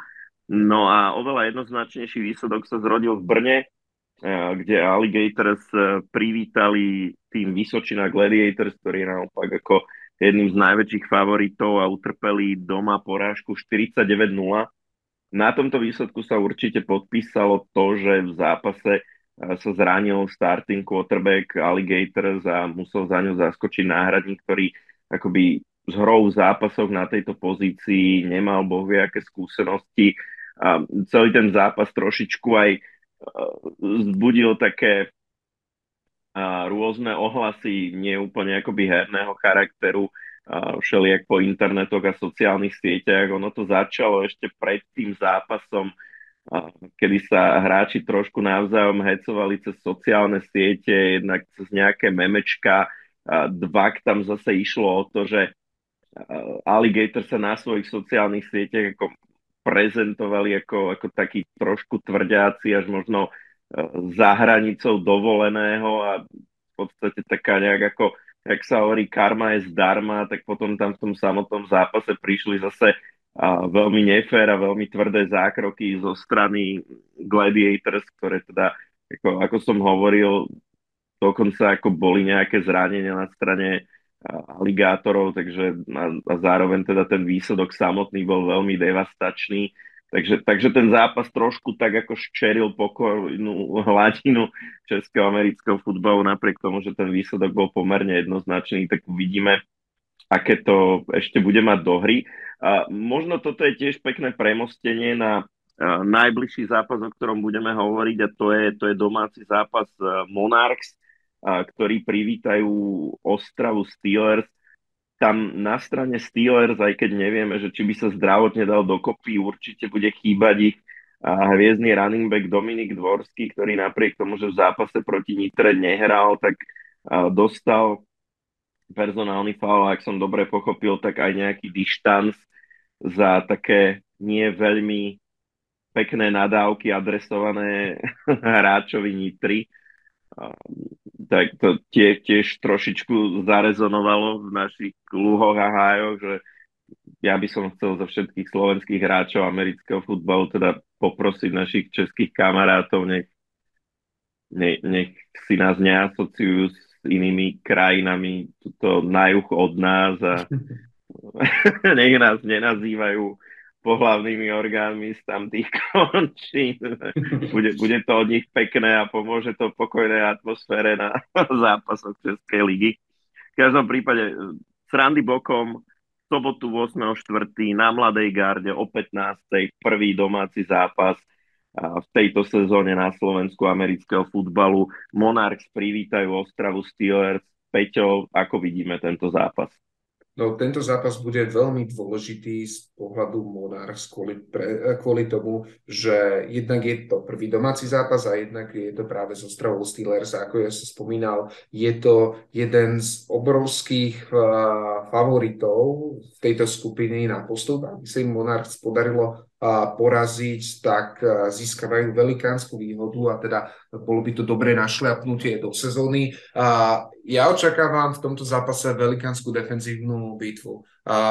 [SPEAKER 1] No a oveľa jednoznačnejší výsledok sa zrodil v Brne, eh, kde Alligators eh, privítali tým Vysočina Gladiators, ktorý je naopak ako jedným z najväčších favoritov a utrpeli doma porážku 49-0. Na tomto výsledku sa určite podpísalo to, že v zápase sa zranil starting quarterback Alligators a musel za ňu zaskočiť náhradník, ktorý akoby s hrou v zápasoch na tejto pozícii nemal boh aké skúsenosti a celý ten zápas trošičku aj zbudil také rôzne ohlasy, nie úplne akoby herného charakteru, všelijak po internetoch a sociálnych sieťach. Ono to začalo ešte pred tým zápasom kedy sa hráči trošku navzájom hecovali cez sociálne siete, jednak cez nejaké memečka. Dvak tam zase išlo o to, že Alligator sa na svojich sociálnych sieťach ako prezentovali ako, ako taký trošku tvrdiaci až možno za hranicou dovoleného a v podstate taká nejak ako, jak sa hovorí, karma je zdarma, tak potom tam v tom samotnom zápase prišli zase a veľmi nefér a veľmi tvrdé zákroky zo strany Gladiators, ktoré teda, ako, ako som hovoril, dokonca ako boli nejaké zranenia na strane aligátorov, takže a, a zároveň teda ten výsledok samotný bol veľmi devastačný. Takže, takže ten zápas trošku tak ako ščeril pokojnú hladinu českého amerického futbalu, napriek tomu, že ten výsledok bol pomerne jednoznačný, tak uvidíme, aké to ešte bude mať do hry. A možno toto je tiež pekné premostenie na najbližší zápas, o ktorom budeme hovoriť a to je, to je domáci zápas Monarchs, ktorí privítajú Ostravu Steelers. Tam na strane Steelers, aj keď nevieme, že či by sa zdravotne dal dokopy, určite bude chýbať ich hviezdny running back Dominik Dvorský, ktorý napriek tomu, že v zápase proti Nitre nehral, tak dostal personálny faul, ak som dobre pochopil, tak aj nejaký dištanc za také nie veľmi pekné nadávky adresované hráčovi Nitry. Tak to tie, tiež trošičku zarezonovalo v našich luhoch a hájoch, že ja by som chcel za všetkých slovenských hráčov amerického futbalu teda poprosiť našich českých kamarátov, nech, nech, nech si nás neasociujú s inými krajinami tuto na juh od nás a nech nás nenazývajú pohlavnými orgánmi z tamtých končín. Bude, bude to od nich pekné a pomôže to pokojnej atmosfére na zápasoch Českej ligy. V každom prípade srandy bokom, sobotu 8.4. na Mladej garde o 15. prvý domáci zápas v tejto sezóne na Slovensku amerického futbalu. Monarchs privítajú Ostravu Steelers. Peťo, ako vidíme tento zápas?
[SPEAKER 2] No, tento zápas bude veľmi dôležitý z pohľadu Monarchs kvôli, pre, kvôli tomu, že jednak je to prvý domáci zápas a jednak je to práve zo Ostravou Steelers. Ako ja som spomínal, je to jeden z obrovských uh, favoritov tejto skupiny na postup. Aby sa im Monarchs podarilo poraziť, tak získavajú velikánsku výhodu a teda bolo by to dobré našľapnutie do sezóny. Ja očakávam v tomto zápase velikánsku defenzívnu bitvu.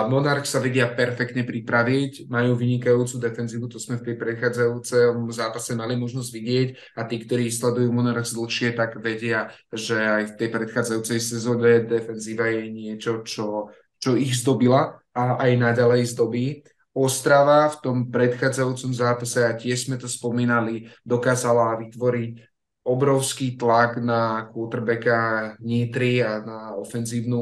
[SPEAKER 2] Monarch sa vedia perfektne pripraviť, majú vynikajúcu defenzívu, to sme v tej prechádzajúcom zápase mali možnosť vidieť a tí, ktorí sledujú Monarch dlhšie, tak vedia, že aj v tej predchádzajúcej sezóne defenzíva je niečo, čo, čo ich zdobila a aj naďalej zdobí. Ostrava v tom predchádzajúcom zápase, a tiež sme to spomínali, dokázala vytvoriť obrovský tlak na quarterbacka Nitry a na ofenzívnu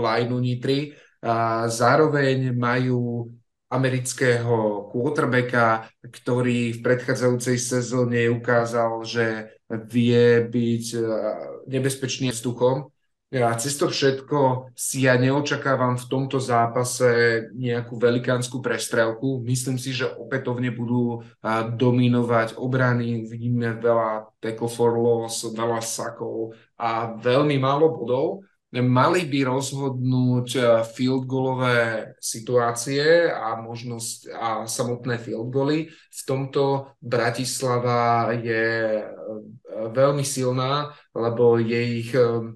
[SPEAKER 2] lineu Nitry. A zároveň majú amerického quarterbacka, ktorý v predchádzajúcej sezóne ukázal, že vie byť nebezpečný vzduchom ja cez to všetko si ja neočakávam v tomto zápase nejakú velikánsku prestrelku. Myslím si, že opätovne budú dominovať obrany. Vidíme veľa tackle for loss, veľa sakov a veľmi málo bodov. mali by rozhodnúť eh, field goalové situácie a možnosť a samotné field goly. V tomto Bratislava je eh, veľmi silná, lebo je ich eh,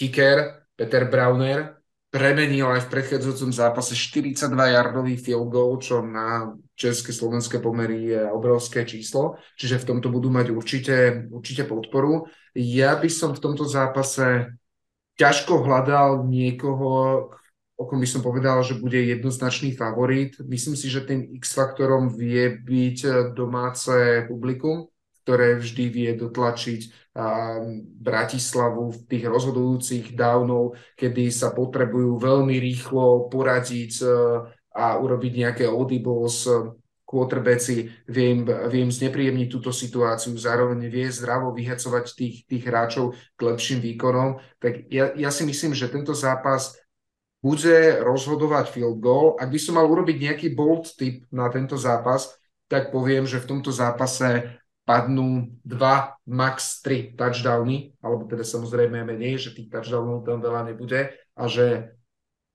[SPEAKER 2] kicker Peter Brauner premenil aj v predchádzajúcom zápase 42-yardový field goal, čo na české slovenské pomery je obrovské číslo, čiže v tomto budú mať určite, určite podporu. Ja by som v tomto zápase ťažko hľadal niekoho, o kom by som povedal, že bude jednoznačný favorit. Myslím si, že tým X-faktorom vie byť domáce publikum, ktoré vždy vie dotlačiť Bratislavu v tých rozhodujúcich dávnov, kedy sa potrebujú veľmi rýchlo poradiť e, a urobiť nejaké audibles quarterbacki vie im, vie im znepríjemniť túto situáciu, zároveň vie zdravo vyhecovať tých, tých hráčov k lepším výkonom, tak ja, ja si myslím, že tento zápas bude rozhodovať field goal. Ak by som mal urobiť nejaký bold tip na tento zápas, tak poviem, že v tomto zápase padnú dva, max tri touchdowny, alebo teda samozrejme menej, že tých touchdownov tam veľa nebude a že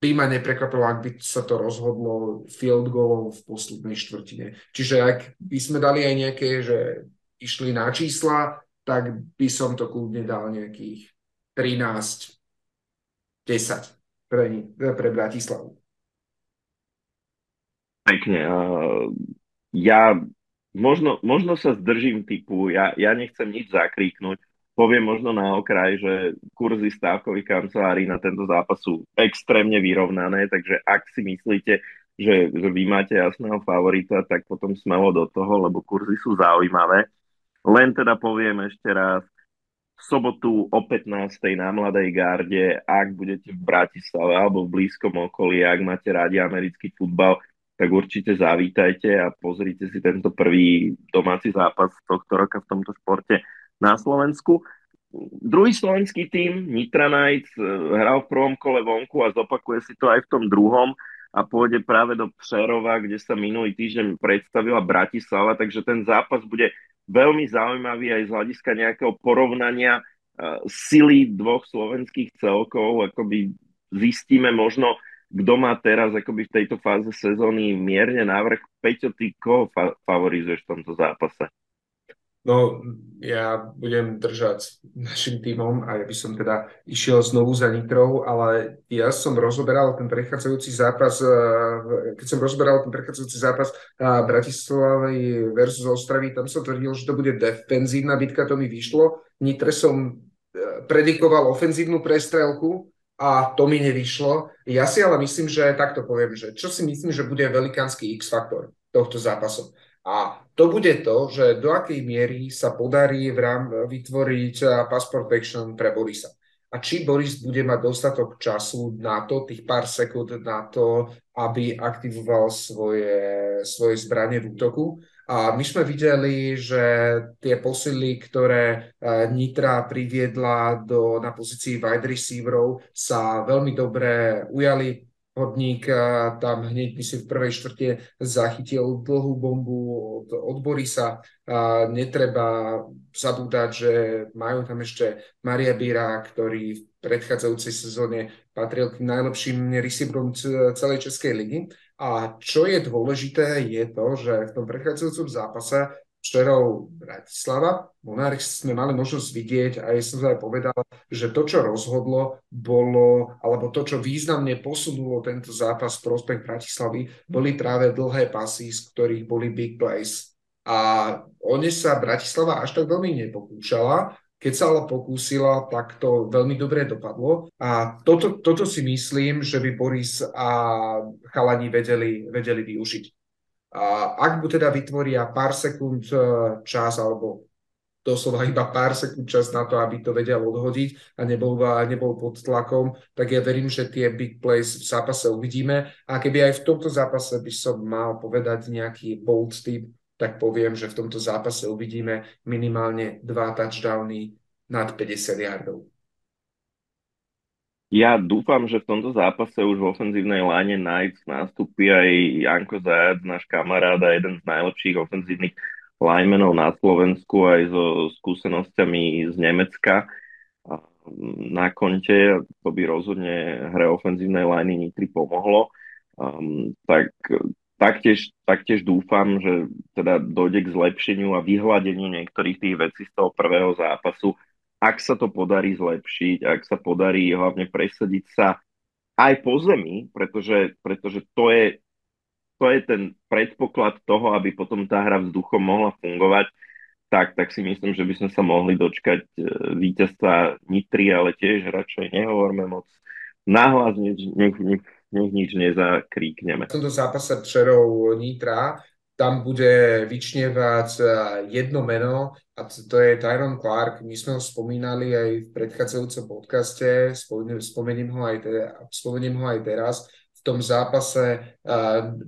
[SPEAKER 2] by ma neprekvapilo, ak by sa to rozhodlo field goalom v poslednej štvrtine. Čiže ak by sme dali aj nejaké, že išli na čísla, tak by som to kľudne dal nejakých 13, 10 pre, pre Bratislavu.
[SPEAKER 1] Pekne. Ja možno, možno sa zdržím typu, ja, ja nechcem nič zakríknuť, poviem možno na okraj, že kurzy stávkových kancelárií na tento zápas sú extrémne vyrovnané, takže ak si myslíte, že, že vy máte jasného favorita, tak potom smelo do toho, lebo kurzy sú zaujímavé. Len teda poviem ešte raz, v sobotu o 15. na Mladej garde, ak budete v Bratislave alebo v blízkom okolí, ak máte rádi americký futbal, tak určite zavítajte a pozrite si tento prvý domáci zápas tohto roka v tomto športe na Slovensku. Druhý slovenský tým, Nitra Knights, eh, hral v prvom kole vonku a zopakuje si to aj v tom druhom a pôjde práve do Přerova, kde sa minulý týždeň predstavila Bratislava, takže ten zápas bude veľmi zaujímavý aj z hľadiska nejakého porovnania uh, sily dvoch slovenských celkov, akoby zistíme možno, kto má teraz akoby v tejto fáze sezóny mierne návrh. Peťo, ty koho fa- favorizuješ v tomto zápase?
[SPEAKER 2] No, ja budem držať našim týmom a ja by som teda išiel znovu za Nitrou, ale ja som rozoberal ten prechádzajúci zápas, eh, keď som rozoberal ten prechádzajúci zápas Bratislavy versus Ostravy, tam som tvrdil, že to bude defenzívna bitka, to mi vyšlo. Nitre som eh, predikoval ofenzívnu prestrelku, a to mi nevyšlo. Ja si ale myslím, že takto poviem, že čo si myslím, že bude velikánsky X-faktor tohto zápasu. A to bude to, že do akej miery sa podarí v rám vytvoriť pass protection pre Borisa. A či Boris bude mať dostatok času na to, tých pár sekúnd na to, aby aktivoval svoje, svoje zbranie v útoku. A my sme videli, že tie posily, ktoré eh, Nitra priviedla do, na pozícii wide receiverov, sa veľmi dobre ujali Hodník tam hneď by si v prvej štvrte zachytil dlhú bombu od, od Borisa. A netreba zabúdať, že majú tam ešte Maria Bíra, ktorý v predchádzajúcej sezóne patril k najlepším receiverom celej Českej ligy. A čo je dôležité, je to, že v tom predchádzajúcom zápase Včerov Bratislava. Monarch sme mali možnosť vidieť a ja som aj povedal, že to, čo rozhodlo, bolo, alebo to, čo významne posunulo tento zápas v prospech Bratislavy, boli práve dlhé pasy, z ktorých boli big plays. A o ne sa Bratislava až tak veľmi nepokúšala, keď sa ale pokúsila, tak to veľmi dobre dopadlo. A toto, toto si myslím, že by Boris a chalani vedeli, vedeli využiť. A ak mu teda vytvoria pár sekúnd e, čas alebo doslova iba pár sekúnd čas na to, aby to vedel odhodiť a nebol, nebol pod tlakom, tak ja verím, že tie big plays v zápase uvidíme. A keby aj v tomto zápase by som mal povedať nejaký bold tip, tak poviem, že v tomto zápase uvidíme minimálne dva touchdowny nad 50 yardov.
[SPEAKER 1] Ja dúfam, že v tomto zápase už v ofenzívnej line Knights nastúpi aj Janko Zajac, náš kamarát a jeden z najlepších ofenzívnych linemenov na Slovensku aj so skúsenosťami z Nemecka. na konte, to by rozhodne hre ofenzívnej liney Nitry pomohlo. Um, tak taktiež, taktiež dúfam, že teda dojde k zlepšeniu a vyhľadeniu niektorých tých vecí z toho prvého zápasu. Ak sa to podarí zlepšiť, ak sa podarí hlavne presadiť sa aj po zemi, pretože, pretože to, je, to je ten predpoklad toho, aby potom tá hra vzduchom mohla fungovať, tak, tak si myslím, že by sme sa mohli dočkať e, víťazstva Nitry, ale tiež radšej nehovorme moc nahlas, nech, nech, nech nič nezakríkneme.
[SPEAKER 2] V tomto zápase Přerov Nitra tam bude vyčnievať e, jedno meno a to je Tyron Clark. My sme ho spomínali aj v predchádzajúcom podcaste, spomeniem, ho aj teda, spomeniem ho aj teraz tom zápase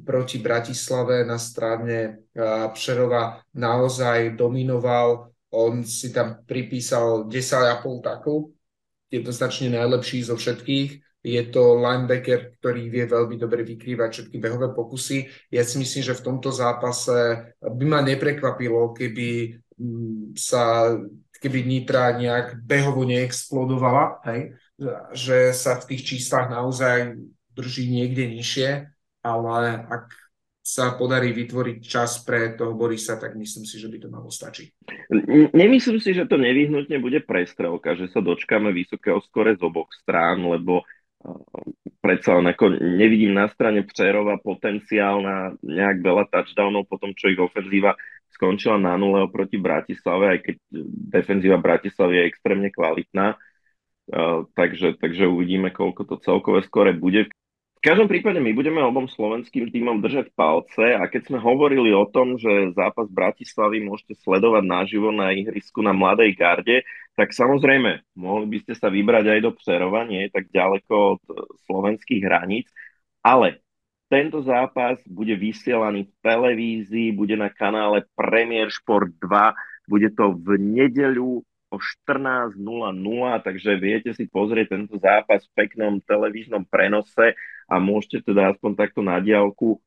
[SPEAKER 2] proti Bratislave na strane Přerova naozaj dominoval. On si tam pripísal 10,5 takov, jednoznačne najlepší zo všetkých. Je to linebacker, ktorý vie veľmi dobre vykrývať všetky behové pokusy. Ja si myslím, že v tomto zápase by ma neprekvapilo, keby mm, sa keby Nitra nejak behovo neexplodovala, hej? že sa v tých číslach naozaj drží niekde nižšie, ale ak sa podarí vytvoriť čas pre toho Borisa, tak myslím si, že by to malo stačiť.
[SPEAKER 1] Nemyslím si, že to nevyhnutne bude prestrelka, že sa dočkáme vysokého skore z oboch strán, lebo predsa len ako nevidím na strane Přerova potenciál na nejak veľa touchdownov po tom, čo ich ofenzíva skončila na nule oproti Bratislave, aj keď defenzíva Bratislavy je extrémne kvalitná. Uh, takže, takže uvidíme, koľko to celkové skore bude. Každom prípade my budeme obom slovenským týmom držať palce a keď sme hovorili o tom, že zápas Bratislavy môžete sledovať naživo na ihrisku na Mladej garde, tak samozrejme, mohli by ste sa vybrať aj do Přerova, nie tak ďaleko od slovenských hraníc, ale tento zápas bude vysielaný v televízii, bude na kanále Premier Sport 2, bude to v nedeľu o 14.00, takže viete si pozrieť tento zápas v peknom televíznom prenose a môžete teda aspoň takto na diálku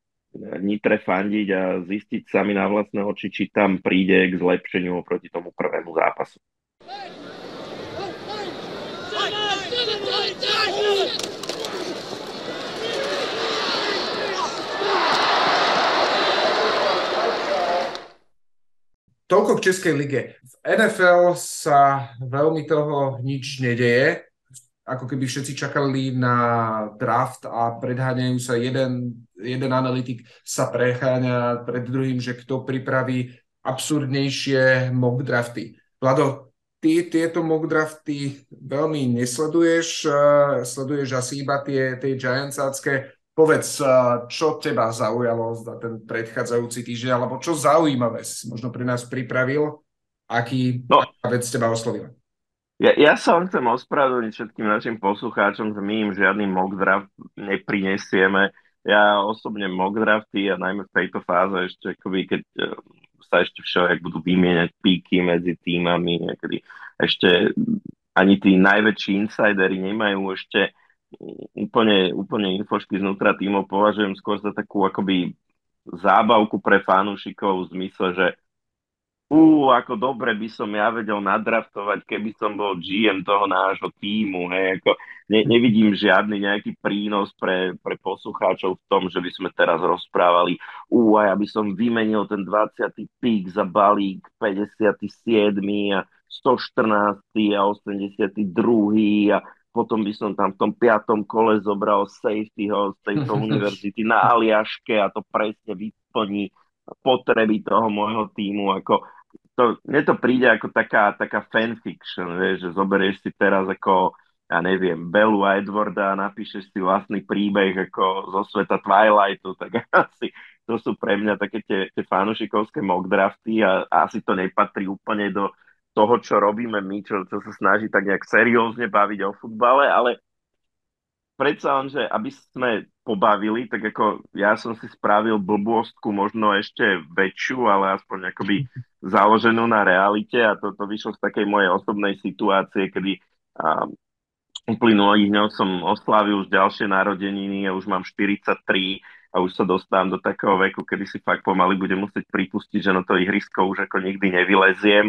[SPEAKER 1] Nitre fandiť a zistiť sami na vlastné oči, či tam príde k zlepšeniu oproti tomu prvému zápasu.
[SPEAKER 2] Toľko k Českej lige. V NFL sa veľmi toho nič nedeje. Ako keby všetci čakali na draft a predháňajú sa jeden, jeden analytik sa precháňa pred druhým, že kto pripraví absurdnejšie mock drafty. Vlado, ty tieto mock drafty veľmi nesleduješ, sleduješ asi iba tie, tie giantsácké Povedz, čo teba zaujalo za ten predchádzajúci týždeň, alebo čo zaujímavé si možno pri nás pripravil, aký no. vec teba oslovila?
[SPEAKER 1] Ja, ja sa vám chcem ospravedlniť všetkým našim poslucháčom, že my im žiadny mock draft neprinesieme. Ja osobne mock drafty a najmä v tejto fáze ešte, akoby, keď e, sa ešte všelijak budú vymieňať píky medzi týmami, niekedy ešte ani tí najväčší insidery nemajú ešte úplne, úplne infošky znútra týmov považujem skôr za takú akoby zábavku pre fanúšikov v zmysle, že ú, ako dobre by som ja vedel nadraftovať, keby som bol GM toho nášho týmu, hej, ako ne, nevidím žiadny nejaký prínos pre, pre poslucháčov v tom, že by sme teraz rozprávali, ú, a ja by som vymenil ten 20. pík za balík 57. a 114. a 82. a potom by som tam v tom piatom kole zobral safetyho z tejto univerzity na Aliaške a to presne vyplní potreby toho môjho týmu. Ako to, mne to príde ako taká, taká fanfiction, vieš, že zoberieš si teraz ako ja neviem, Bellu a Edwarda a napíšeš si vlastný príbeh ako zo sveta Twilightu, tak asi to sú pre mňa také tie, tie fanušikovské mock drafty a, a asi to nepatrí úplne do, toho, čo robíme my, čo, čo sa snaží tak nejak seriózne baviť o futbale, ale predsa len, že aby sme pobavili, tak ako ja som si spravil blbostku možno ešte väčšiu, ale aspoň akoby založenú na realite a to, to vyšlo z takej mojej osobnej situácie, kedy a, uplynulých dňov som oslávil už ďalšie narodeniny a už mám 43 a už sa dostávam do takého veku, kedy si fakt pomaly budem musieť pripustiť, že na to ihrisko už ako nikdy nevyleziem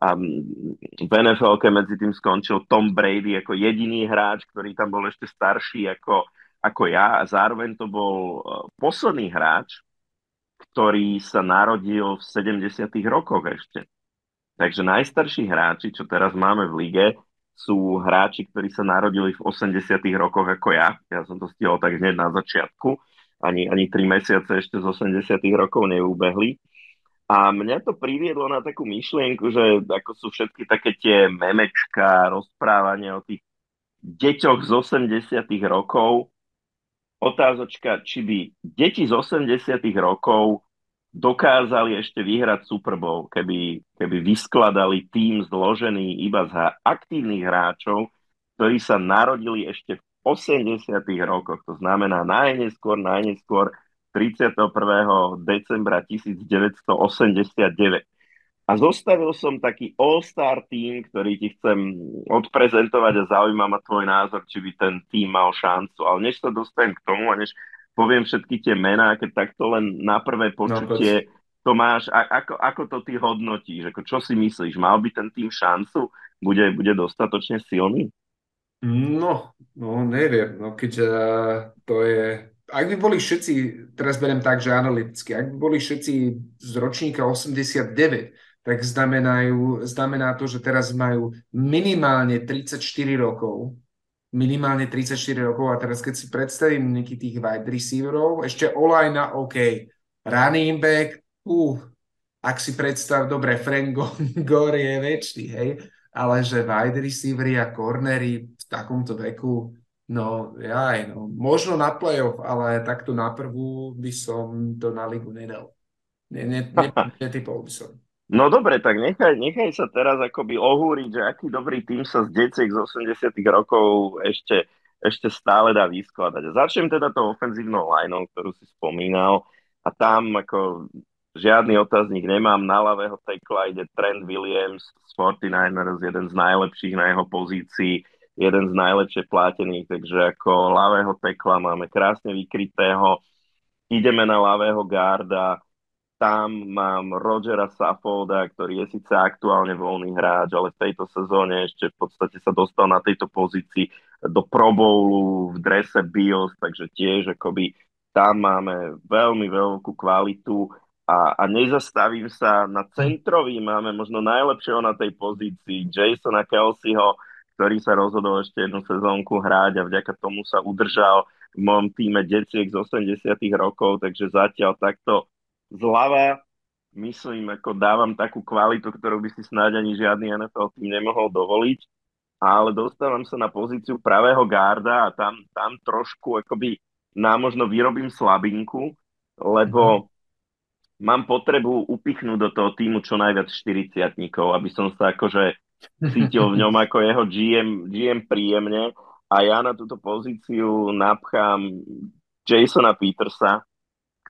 [SPEAKER 1] a v nfl medzi tým skončil Tom Brady ako jediný hráč, ktorý tam bol ešte starší ako, ako ja a zároveň to bol posledný hráč, ktorý sa narodil v 70. rokoch ešte. Takže najstarší hráči, čo teraz máme v lige, sú hráči, ktorí sa narodili v 80. rokoch ako ja. Ja som to stihol tak hneď na začiatku. Ani, ani 3 mesiace ešte z 80. rokov neubehli. A mňa to priviedlo na takú myšlienku, že ako sú všetky také tie memečka, rozprávanie o tých deťoch z 80 rokov. Otázočka, či by deti z 80 rokov dokázali ešte vyhrať Super Bowl, keby, keby vyskladali tým zložený iba z aktívnych hráčov, ktorí sa narodili ešte v 80 rokoch. To znamená najneskôr, najneskôr 31. decembra 1989. A zostavil som taký all-star tým, ktorý ti chcem odprezentovať a zaujíma ma tvoj názor, či by ten tým mal šancu. Ale než sa dostanem k tomu a než poviem všetky tie mená, keď takto len na prvé počutie no, to máš, ako, ako to ty hodnotíš? Ako, čo si myslíš? Mal by ten tým šancu? Bude, bude dostatočne silný?
[SPEAKER 2] No, no neviem, no keď uh, to je ak by boli všetci, teraz beriem tak, že analyticky, ak by boli všetci z ročníka 89, tak znamenajú, znamená to, že teraz majú minimálne 34 rokov. Minimálne 34 rokov a teraz keď si predstavím nejakých tých wide receiverov, ešte Olajna, OK, running back, uh, ak si predstav, dobre, Frank Gore je väčší, hej, ale že wide receivery a cornery v takomto veku, No, aj, no. Možno na playoff, ale takto na prvú by som to na ligu nedal. Ne, ne, ne, netypol by som.
[SPEAKER 1] No dobre, tak nechaj, nechaj sa teraz akoby ohúriť, že aký dobrý tým sa z deciek z 80 rokov ešte, ešte stále dá vyskladať. Začnem teda tou ofenzívnou lineou, ktorú si spomínal a tam ako žiadny otáznik nemám. Na ľavého tekla ide Trent Williams z 49ers, jeden z najlepších na jeho pozícii jeden z najlepšie plátených, takže ako ľavého tekla máme krásne vykrytého. Ideme na ľavého garda, tam mám Rogera Saffolda, ktorý je síce aktuálne voľný hráč, ale v tejto sezóne ešte v podstate sa dostal na tejto pozícii do Pro Bowlu v drese Bills, takže tiež akoby tam máme veľmi veľkú kvalitu. A, a nezastavím sa na centrovi, máme možno najlepšieho na tej pozícii Jasona Kelseyho, ktorý sa rozhodol ešte jednu sezónku hrať a vďaka tomu sa udržal v mojom týme detiek z 80 rokov, takže zatiaľ takto zľava myslím, ako dávam takú kvalitu, ktorú by si snáď ani žiadny NFL tým nemohol dovoliť, ale dostávam sa na pozíciu pravého garda a tam, tam trošku akoby námožno vyrobím slabinku, lebo mm-hmm. mám potrebu upichnúť do toho týmu čo najviac 40 aby som sa akože cítil v ňom ako jeho GM, GM príjemne a ja na túto pozíciu napchám Jasona Petersa,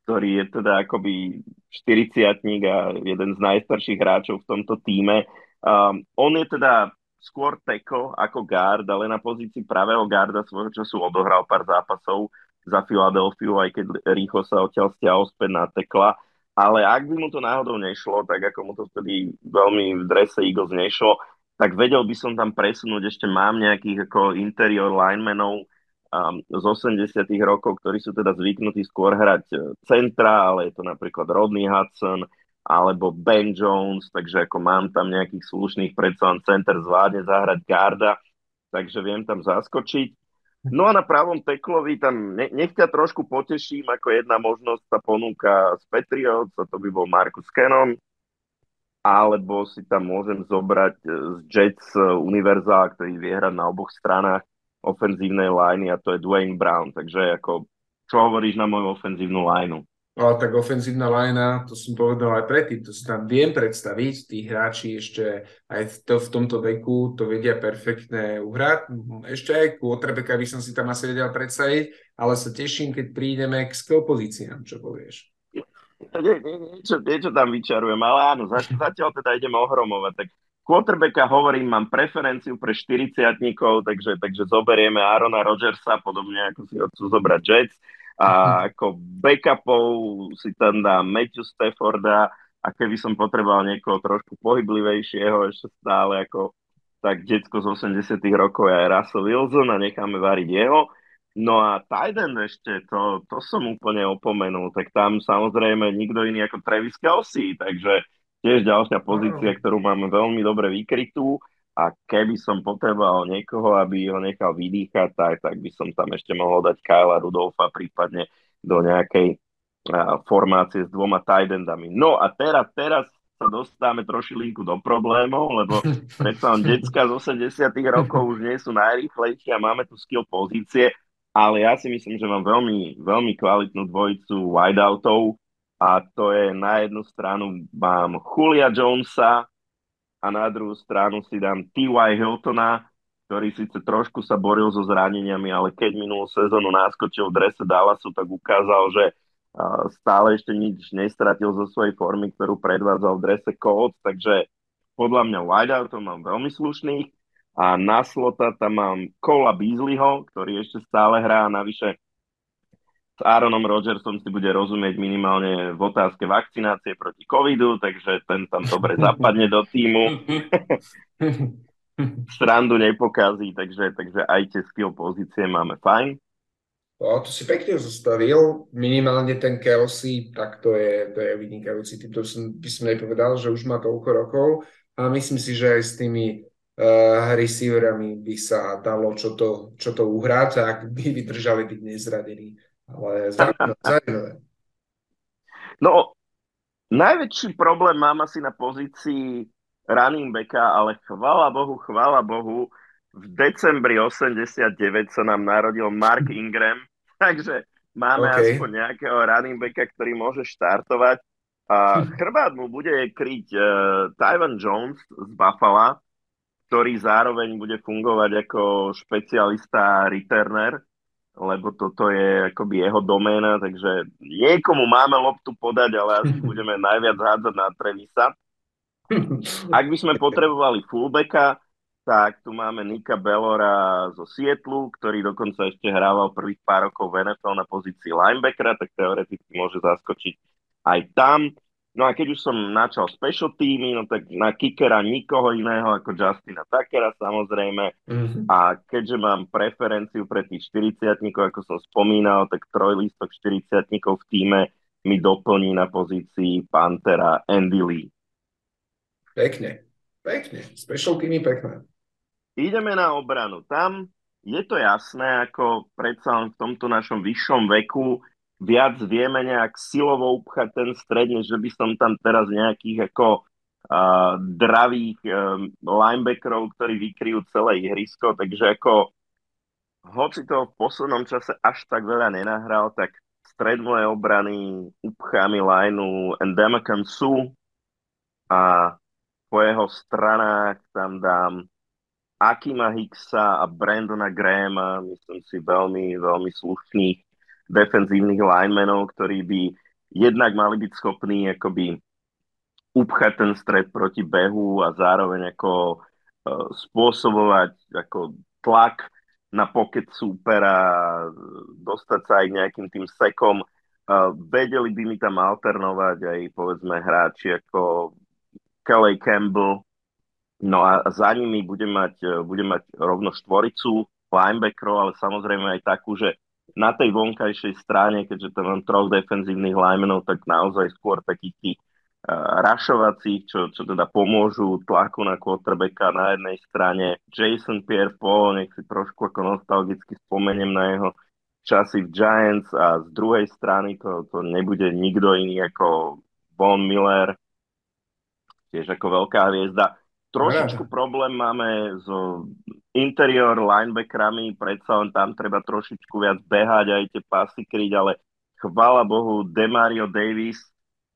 [SPEAKER 1] ktorý je teda akoby 40 a jeden z najstarších hráčov v tomto týme. Um, on je teda skôr teko ako guard, ale na pozícii pravého garda svojho času odohral pár zápasov za Filadelfiu, aj keď rýchlo sa odtiaľ stiahol späť na tekla. Ale ak by mu to náhodou nešlo, tak ako mu to vtedy veľmi v drese Eagles nešlo, tak vedel by som tam presunúť, ešte mám nejakých ako interior linemenov um, z 80 rokov, ktorí sú teda zvyknutí skôr hrať e, centra, ale je to napríklad Rodney Hudson alebo Ben Jones, takže ako mám tam nejakých slušných, predsa center zvládne zahrať garda, takže viem tam zaskočiť. No a na pravom teklovi tam, ne, nech ťa trošku poteším, ako jedna možnosť sa ponúka z Patriots, a to by bol Marcus Cannon, alebo si tam môžem zobrať e, z Jets e, univerzál, ktorý vie hrať na oboch stranách ofenzívnej liney a to je Dwayne Brown. Takže ako, čo hovoríš na moju ofenzívnu lineu?
[SPEAKER 2] No, tak ofenzívna linea, to som povedal aj predtým, to si tam viem predstaviť, tí hráči ešte aj to, v tomto veku to vedia perfektne uhrať. Ešte aj quarterbacka by som si tam asi vedel predstaviť, ale sa teším, keď prídeme k skill pozíciám, čo povieš
[SPEAKER 1] nie, nie, niečo, niečo tam vyčarujem, ale áno, zatiaľ teda ideme ohromovať. Tak quarterbacka hovorím, mám preferenciu pre 40 takže, takže zoberieme Arona Rodgersa, podobne ako si chcú zobrať Jets. A ako backupov si tam dá Matthew Stafforda, a keby som potreboval niekoho trošku pohyblivejšieho, ešte stále ako tak detsko z 80 rokov je aj Russell Wilson a necháme variť jeho. No a Titan ešte, to, to som úplne opomenul, tak tam samozrejme nikto iný ako Travis Kelsey, takže tiež ďalšia pozícia, ktorú máme veľmi dobre vykrytú a keby som potreboval niekoho, aby ho nechal vydýchať, tak, tak by som tam ešte mohol dať Kyla Rudolfa prípadne do nejakej uh, formácie s dvoma tight endami. No a teraz, teraz sa dostávame trošilinku do problémov, lebo predsa len detská z 80 rokov už nie sú najrýchlejšie a máme tu skill pozície, ale ja si myslím, že mám veľmi, veľmi kvalitnú dvojicu wideoutov a to je na jednu stranu mám Julia Jonesa a na druhú stranu si dám T.Y. Hiltona, ktorý síce trošku sa boril so zraneniami, ale keď minulú sezónu naskočil v drese Dallasu, tak ukázal, že stále ešte nič nestratil zo svojej formy, ktorú predvádzal v drese Colts, takže podľa mňa wideoutov mám veľmi slušných a na slota tam mám Cola Beasleyho, ktorý ešte stále hrá, navyše s Aaronom Rodgersom si bude rozumieť minimálne v otázke vakcinácie proti covidu, takže ten tam dobre zapadne do týmu. Srandu nepokazí, takže, takže aj tie skill pozície máme fajn.
[SPEAKER 2] No, to si pekne zostavil. Minimálne ten Kelsey, tak to je, to je vynikajúci typ. To som, by som nepovedal, že už má toľko rokov. A myslím si, že aj s tými receiverami by sa dalo čo to, čo to uhrať, ak by vydržali byť nezradení. Ale zaujímavé.
[SPEAKER 1] No, najväčší problém mám asi na pozícii running backa, ale chvala Bohu, chvala Bohu, v decembri 89 sa nám narodil Mark Ingram, takže máme okay. aspoň nejakého running backa, ktorý môže štartovať. A chrbát mu bude kryť uh, Tyvan Jones z Buffalo, ktorý zároveň bude fungovať ako špecialista returner, lebo toto je akoby jeho doména, takže niekomu máme loptu podať, ale asi budeme najviac hádzať na Trevisa. Ak by sme potrebovali fullbacka, tak tu máme Nika Bellora zo Sietlu, ktorý dokonca ešte hrával prvých pár rokov v NFL na pozícii linebackera, tak teoreticky môže zaskočiť aj tam. No a keď už som načal special teamy, no tak na kickera nikoho iného ako Justina Tuckera samozrejme. Mm-hmm. A keďže mám preferenciu pre tých 40 ako som spomínal, tak trojlistok 40 v týme mi doplní na pozícii Pantera Andy Lee.
[SPEAKER 2] Pekne, pekne. Special teamy pekné.
[SPEAKER 1] Ideme na obranu. Tam je to jasné, ako predsa v tomto našom vyššom veku viac vieme nejak silovo upchať ten stred, než že by som tam teraz nejakých ako uh, dravých um, linebackerov, ktorí vykryjú celé ihrisko, takže ako hoci to v poslednom čase až tak veľa nenahral, tak stred mojej obrany upchá mi lineu Endemakan Su a po jeho stranách tam dám Akima Hicksa a Brandona Grahama, myslím si veľmi, veľmi slušných defenzívnych linemenov, ktorí by jednak mali byť schopní akoby upchať ten stred proti behu a zároveň ako uh, spôsobovať ako tlak na pocket supera, dostať sa aj nejakým tým sekom. Uh, vedeli by mi tam alternovať aj povedzme hráči ako Kelly Campbell, No a za nimi budem mať, e, budem mať rovno štvoricu linebackerov, ale samozrejme aj takú, že na tej vonkajšej strane, keďže tam mám troch defenzívnych linemenov, tak naozaj skôr takých tých uh, rašovacích, čo, čo teda pomôžu tlaku na quarterbacka na jednej strane. Jason Pierre-Paul, nech si trošku ako nostalgicky spomeniem na jeho časy v Giants a z druhej strany to, to nebude nikto iný ako Von Miller, tiež ako veľká hviezda. Trošičku problém máme s interior linebackerami, predsa len tam treba trošičku viac behať aj tie pasy kryť, ale chvála Bohu Demario Davis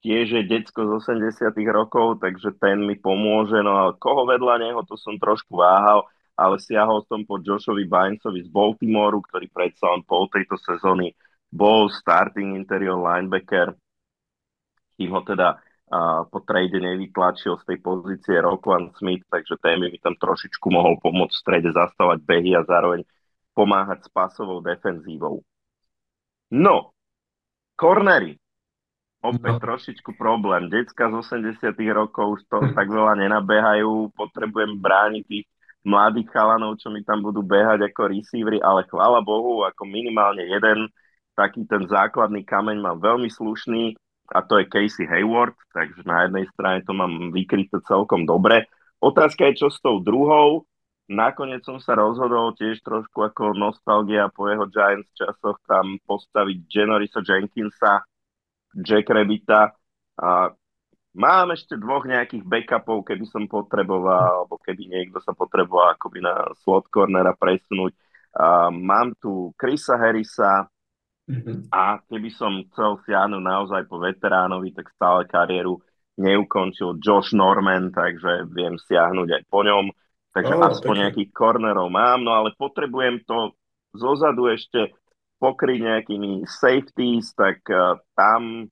[SPEAKER 1] tiež je decko z 80 rokov, takže ten mi pomôže, no ale koho vedľa neho, to som trošku váhal, ale siahol som po Joshovi Binesovi z Baltimoru, ktorý predsa len pol tejto sezóny bol starting interior linebacker, kým ho teda a po trade nevytlačil z tej pozície Rockland Smith, takže by mi tam trošičku mohol pomôcť v strede zastavať behy a zároveň pomáhať s pasovou defenzívou. No, cornery. opäť no. trošičku problém. Decka z 80 rokov už to tak veľa nenabehajú, potrebujem brániť tých mladých chalanov, čo mi tam budú behať ako receivery, ale chvála Bohu, ako minimálne jeden taký ten základný kameň mám veľmi slušný a to je Casey Hayward, takže na jednej strane to mám vykryté celkom dobre. Otázka je, čo s tou druhou. Nakoniec som sa rozhodol tiež trošku ako nostalgia po jeho Giants časoch tam postaviť Janorisa Jenkinsa, Jack Rabbita a mám ešte dvoch nejakých backupov, keby som potreboval, alebo keby niekto sa potreboval akoby na slot cornera presunúť. A mám tu Chrisa Harrisa, Mm-hmm. A keby som chcel siahnuť naozaj po veteránovi, tak stále kariéru neukončil Josh Norman, takže viem siahnuť aj po ňom. Takže oh, aspoň nejakých cornerov mám, no ale potrebujem to zozadu ešte pokryť nejakými safeties, tak uh, tam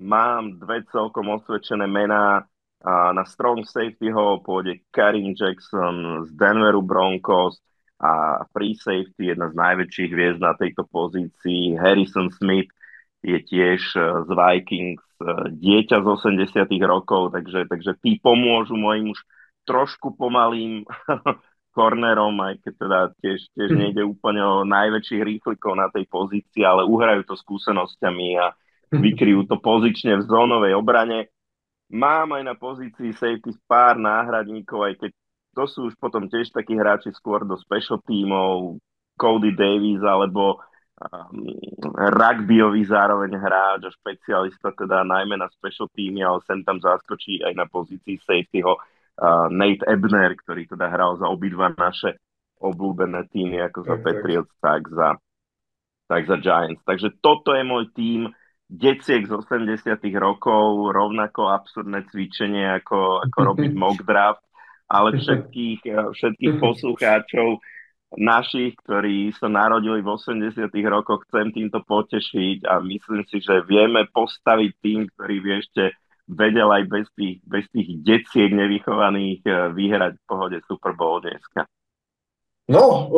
[SPEAKER 1] mám dve celkom osvedčené mená. Uh, na strong safety ho pôjde Karim Jackson z Denveru Broncos, a free safety, jedna z najväčších hviezd na tejto pozícii. Harrison Smith je tiež e, z Vikings e, dieťa z 80 rokov, takže, takže tí pomôžu mojim už trošku pomalým kornerom, aj keď teda tiež, tiež hm. nejde úplne o najväčších rýchlikov na tej pozícii, ale uhrajú to skúsenosťami a vykryjú to pozične v zónovej obrane. Mám aj na pozícii safety pár náhradníkov, aj keď to sú už potom tiež takí hráči skôr do special tímov, Cody Davis alebo um, rugbyový zároveň hráč a špecialista teda najmä na special týmy, ale sem tam zaskočí aj na pozícii safetyho uh, Nate Ebner, ktorý teda hral za obidva naše obľúbené týmy, ako za Patriots, tak za, tak za Giants. Takže toto je môj tým deciek z 80 rokov, rovnako absurdné cvičenie, ako, ako robiť mock draft ale všetkých, eh, všetkých poslucháčov našich, ktorí sa narodili v 80 rokoch, chcem týmto potešiť a myslím si, že vieme postaviť tým, ktorý by ešte vedel aj bez tých, bez tých deciek nevychovaných eh, vyhrať v pohode Super Bowl dneska.
[SPEAKER 2] No,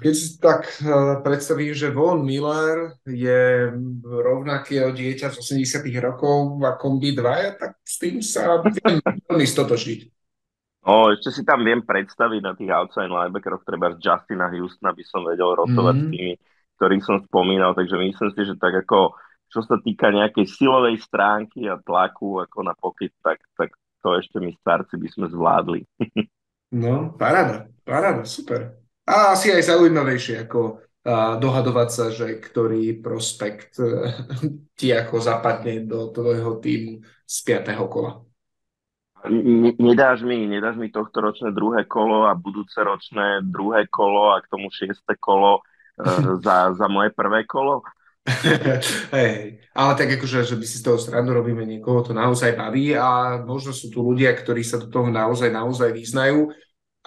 [SPEAKER 2] keď si tak eh, predstavím, že Von Miller je rovnaký dieťa z 80 rokov ako by dvaja, tak s tým sa viem veľmi stotočiť.
[SPEAKER 1] No, ešte si tam viem predstaviť na tých outside linebackeroch, treba Justina Houstona by som vedel rotovať mm-hmm. s tými, ktorých som spomínal, takže myslím si, že tak ako čo sa týka nejakej silovej stránky a tlaku ako na pokyt, tak, tak to ešte my starci by sme zvládli.
[SPEAKER 2] no, paráda, paráda, super. A asi aj zaujímavejšie ako a dohadovať sa, že ktorý prospekt ti ako zapadne do tvojho týmu z 5. kola
[SPEAKER 1] nedáš mi, nedáš mi tohto ročné druhé kolo a budúce ročné druhé kolo a k tomu šieste kolo uh, za, za moje prvé kolo?
[SPEAKER 2] hey, ale tak akože, že by si z toho srandu robíme niekoho, to naozaj baví a možno sú tu ľudia, ktorí sa do toho naozaj, naozaj vyznajú,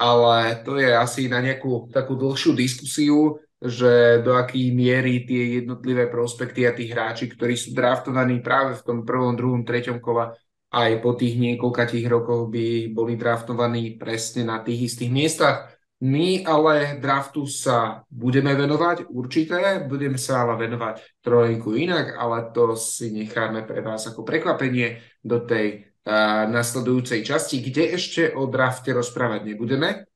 [SPEAKER 2] ale to je asi na nejakú takú dlhšiu diskusiu, že do akej miery tie jednotlivé prospekty a tí hráči, ktorí sú draftovaní práve v tom prvom, druhom, treťom kola, aj po tých niekoľkatých rokoch by boli draftovaní presne na tých istých miestach. My ale draftu sa budeme venovať, určite, budeme sa ale venovať trojku inak, ale to si necháme pre vás ako prekvapenie do tej uh, nasledujúcej časti, kde ešte o drafte rozprávať nebudeme,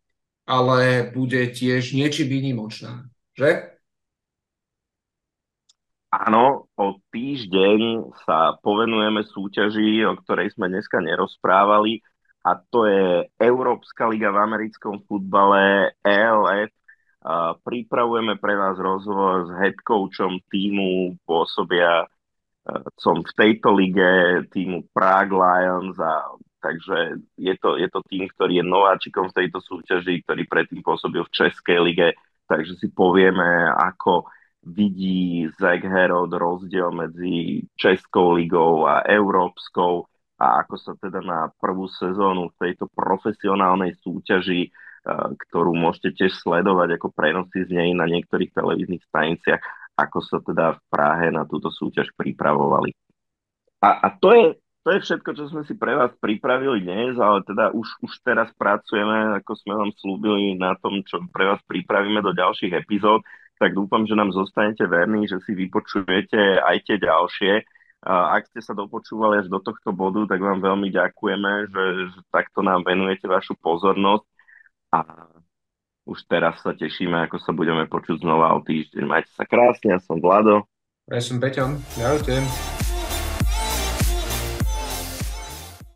[SPEAKER 2] ale bude tiež niečím výnimočná, že?
[SPEAKER 1] Áno, o týždeň sa povenujeme súťaži, o ktorej sme dneska nerozprávali, a to je Európska liga v americkom futbale ELF. Pripravujeme pre vás rozhovor s head coachom týmu pôsobia som v tejto lige týmu Prague Lions a takže je to, je to tým, ktorý je nováčikom v tejto súťaži, ktorý predtým pôsobil v Českej lige, takže si povieme, ako vidí Zach Herod rozdiel medzi Českou ligou a Európskou a ako sa teda na prvú sezónu v tejto profesionálnej súťaži, e, ktorú môžete tiež sledovať ako prenosy z nej na niektorých televíznych staniciach, ako sa teda v Prahe na túto súťaž pripravovali. A, a to, je, to je všetko, čo sme si pre vás pripravili dnes, ale teda už, už teraz pracujeme, ako sme vám slúbili, na tom, čo pre vás pripravíme do ďalších epizód tak dúfam, že nám zostanete verní, že si vypočujete aj tie ďalšie. Ak ste sa dopočúvali až do tohto bodu, tak vám veľmi ďakujeme, že, že takto nám venujete vašu pozornosť a už teraz sa tešíme, ako sa budeme počuť znova o týždeň. Majte sa krásne, ja som Vlado.
[SPEAKER 2] Ja som Peťan. Ďakujem.